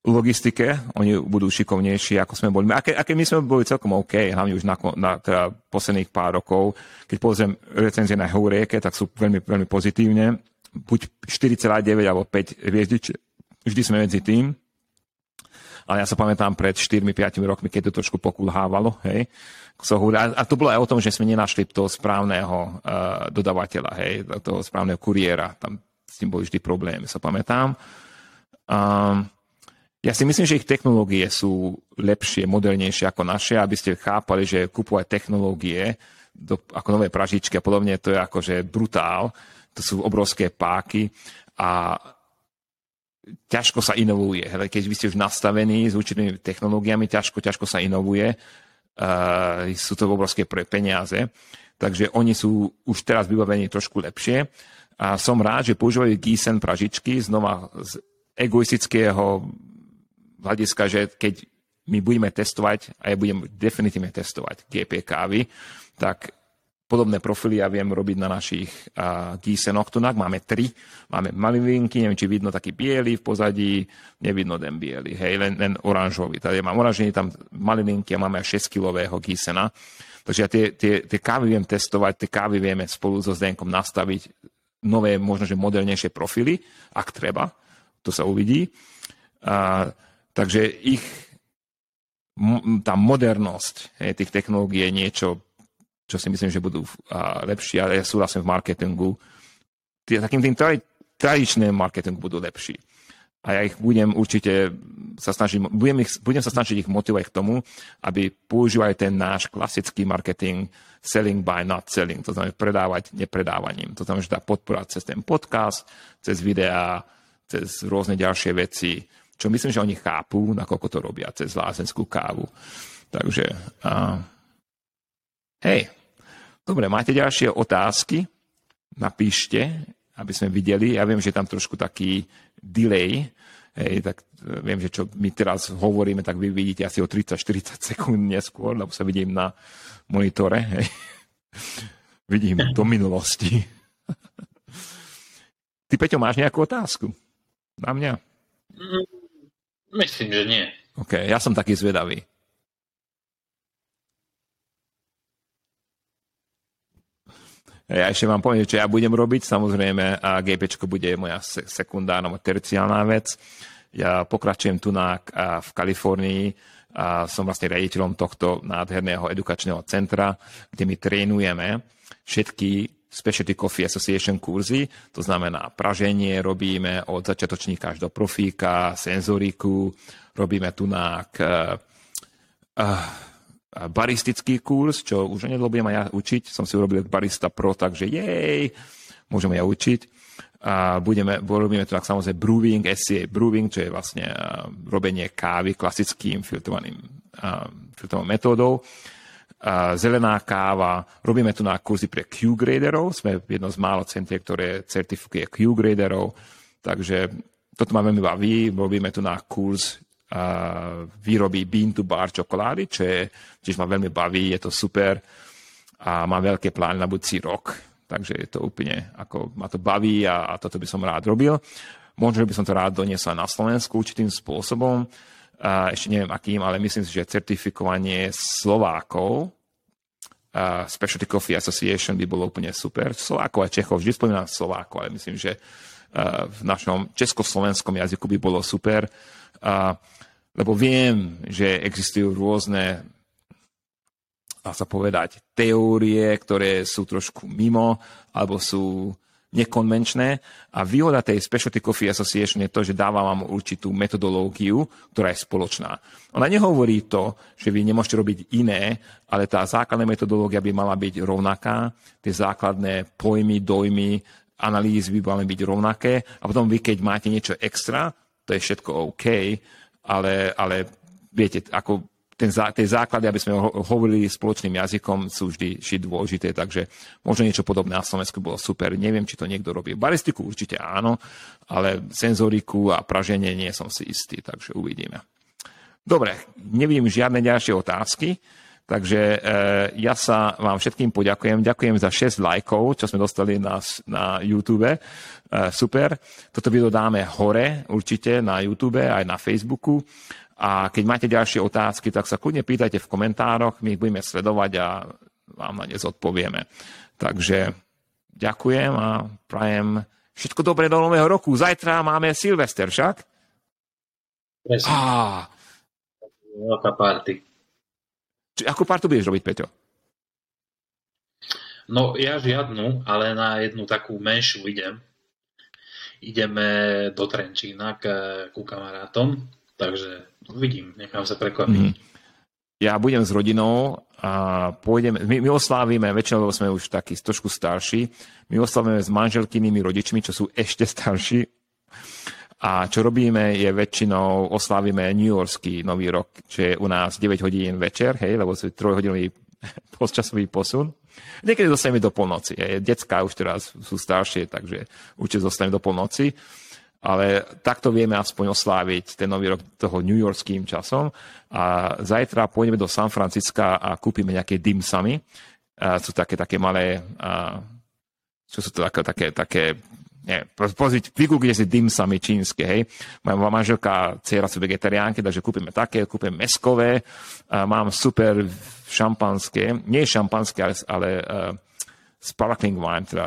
logistike oni budú šikovnejší, ako sme boli. Aké, aké my sme boli celkom OK, hlavne už na, na teda posledných pár rokov. Keď pozriem recenzie na Heureke, tak sú veľmi, veľmi pozitívne. Buď 4,9 alebo 5 hviezdič, vždy sme medzi tým. Ale ja sa pamätám pred 4-5 rokmi, keď to trošku pokulhávalo. Hej. A to bolo aj o tom, že sme nenašli toho správneho uh, dodavateľa, hej, toho správneho kuriéra. Tam s tým boli vždy problémy, sa pamätám. Um, ja si myslím, že ich technológie sú lepšie, modernejšie ako naše, aby ste chápali, že kupovať technológie do, ako nové pražičky a podobne, to je akože brutál. To sú obrovské páky a ťažko sa inovuje. Keď vy ste už nastavení s určitými technológiami, ťažko, ťažko sa inovuje. Uh, sú to obrovské peniaze. Takže oni sú už teraz vybavení trošku lepšie. A som rád, že používajú Gießen pražičky znova z egoistického hľadiska, že keď my budeme testovať, a ja budem definitívne testovať GP kávy, tak podobné profily ja viem robiť na našich uh, Gießenoch. Tunák máme tri, máme malivinky, neviem, či vidno taký biely v pozadí, nevidno ten biely, hej, len, len oranžový. Tady mám oranžový, tam malivinky a máme až 6-kilového Giesena. Takže ja tie, tie, tie kávy viem testovať, tie kávy vieme spolu so Zdenkom nastaviť nové, možno, že modernejšie profily, ak treba. To sa uvidí. Uh, takže ich tá modernosť hej, tých technológií je niečo čo si myslím, že budú lepší, ale ja súhlasím v marketingu. Takým tým tradičným marketingu budú lepší. A ja ich budem určite sa snažiť, budem, ich, budem sa snažiť ich motivovať k tomu, aby používali ten náš klasický marketing selling by not selling, to znamená predávať nepredávaním. To znamená, že dá podporať cez ten podcast, cez videá, cez rôzne ďalšie veci, čo myslím, že oni chápu, nakoľko to robia, cez lázenskú kávu. Takže, uh, hej, Dobre, máte ďalšie otázky? Napíšte, aby sme videli. Ja viem, že je tam trošku taký delay, Hej, tak e, viem, že čo my teraz hovoríme, tak vy vidíte asi o 30-40 sekúnd neskôr, lebo sa vidím na monitore. Hej. vidím do minulosti. Ty, Peťo, máš nejakú otázku? Na mňa? Mm, myslím, že nie. OK, ja som taký zvedavý. Ja ešte vám poviem, čo ja budem robiť. Samozrejme, a GP bude moja sekundárna, terciálna vec. Ja pokračujem tu na, v Kalifornii. A som vlastne riaditeľom tohto nádherného edukačného centra, kde my trénujeme všetky Specialty Coffee Association kurzy, to znamená praženie robíme od začiatočníka až do profíka, senzoriku, robíme tu na uh, uh, baristický kurz, čo už nedlho budem aj ja učiť. Som si urobil barista pro, takže jej, môžeme ja učiť. A budeme, robíme to tak samozrejme brewing, SCA brewing, čo je vlastne uh, robenie kávy klasickým filtrovaným, uh, filtrovanou metódou. Uh, zelená káva, robíme tu na kurzy pre Q-graderov, sme jedno z málo centier, ktoré certifikuje Q-graderov, takže toto ma veľmi baví, robíme tu na kurz výroby bean to bar čokolády, čo je, tiež ma veľmi baví, je to super. A mám veľké plány na budúci rok, takže je to úplne, ako ma to baví a, a toto by som rád robil. Možno, by som to rád doniesol na Slovensku určitým spôsobom, a ešte neviem akým, ale myslím si, že certifikovanie Slovákov uh, Specialty Coffee Association by bolo úplne super. Slovákov a Čechov, vždy spomínam Slovákov, ale myslím, že v našom československom jazyku by bolo super. Uh, lebo viem, že existujú rôzne dá sa povedať, teórie, ktoré sú trošku mimo alebo sú nekonvenčné a výhoda tej Specialty Coffee Association je to, že dáva vám určitú metodológiu, ktorá je spoločná. Ona nehovorí to, že vy nemôžete robiť iné, ale tá základná metodológia by mala byť rovnaká, tie základné pojmy, dojmy, analýzy by mali byť rovnaké a potom vy, keď máte niečo extra, to je všetko OK, ale, ale viete, ako ten, tie základy, aby sme hovorili spoločným jazykom, sú vždy, vždy dôležité, takže možno niečo podobné na Slovensku bolo super. Neviem, či to niekto robí. Baristiku určite áno, ale senzoriku a praženie nie som si istý, takže uvidíme. Dobre, nevidím žiadne ďalšie otázky. Takže e, ja sa vám všetkým poďakujem. Ďakujem za 6 lajkov, čo sme dostali na, na YouTube. E, super. Toto video dáme hore určite na YouTube aj na Facebooku. A keď máte ďalšie otázky, tak sa kľudne pýtajte v komentároch, my ich budeme sledovať a vám na ne zodpovieme. Takže ďakujem a prajem všetko dobré do nového roku. Zajtra máme Silvester však? Presne. Á. Veľká party. Či, akú partu budeš robiť, Peťo? No ja žiadnu, ale na jednu takú menšiu idem. Ideme do Trenčína k, ku kamarátom, takže uvidím, nechám sa prekvapiť. Mm. Ja budem s rodinou a pôjdem, my, my oslávime, väčšinou sme už takí trošku starší, my oslávime s manželkynými rodičmi, čo sú ešte starší a čo robíme je väčšinou oslávime New Yorkský nový rok, čo je u nás 9 hodín večer, hej, lebo sú 3 hodinový postčasový posun. Niekedy dostaneme do polnoci. Hej. Decká už teraz sú staršie, takže určite zostaneme do polnoci. Ale takto vieme aspoň osláviť ten nový rok toho New Yorkským časom. A zajtra pôjdeme do San Francisca a kúpime nejaké dimsamy. A sú také, také malé, a, čo sú to také, také, také nie, pozrieť, vygooglite si dimsami čínske, hej. Moja manželka dcera sú vegetariánky, takže kúpime také, kúpime meskové, a mám super šampanské, nie šampanské, ale, ale uh, sparkling wine, teda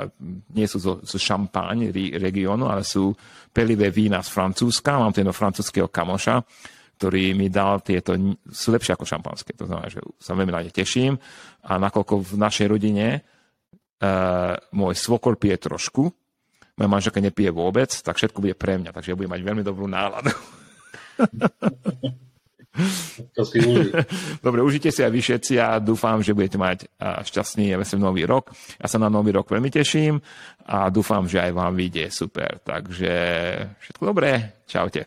nie sú zo, zo šampáň regiónu, ale sú pelivé vína z Francúzska. Mám jedno francúzského kamoša, ktorý mi dal tieto, sú lepšie ako šampanské. To znamená, že sa veľmi na ne teším. A nakoľko v našej rodine uh, môj svokor pije trošku, moja manželka nepije vôbec, tak všetko bude pre mňa, takže ja budem mať veľmi dobrú náladu. To si Dobre, užite si aj vy všetci a dúfam, že budete mať šťastný a veselý nový rok. Ja sa na nový rok veľmi teším a dúfam, že aj vám vyjde super. Takže všetko dobré, čaute.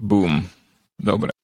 Boom. Dobre.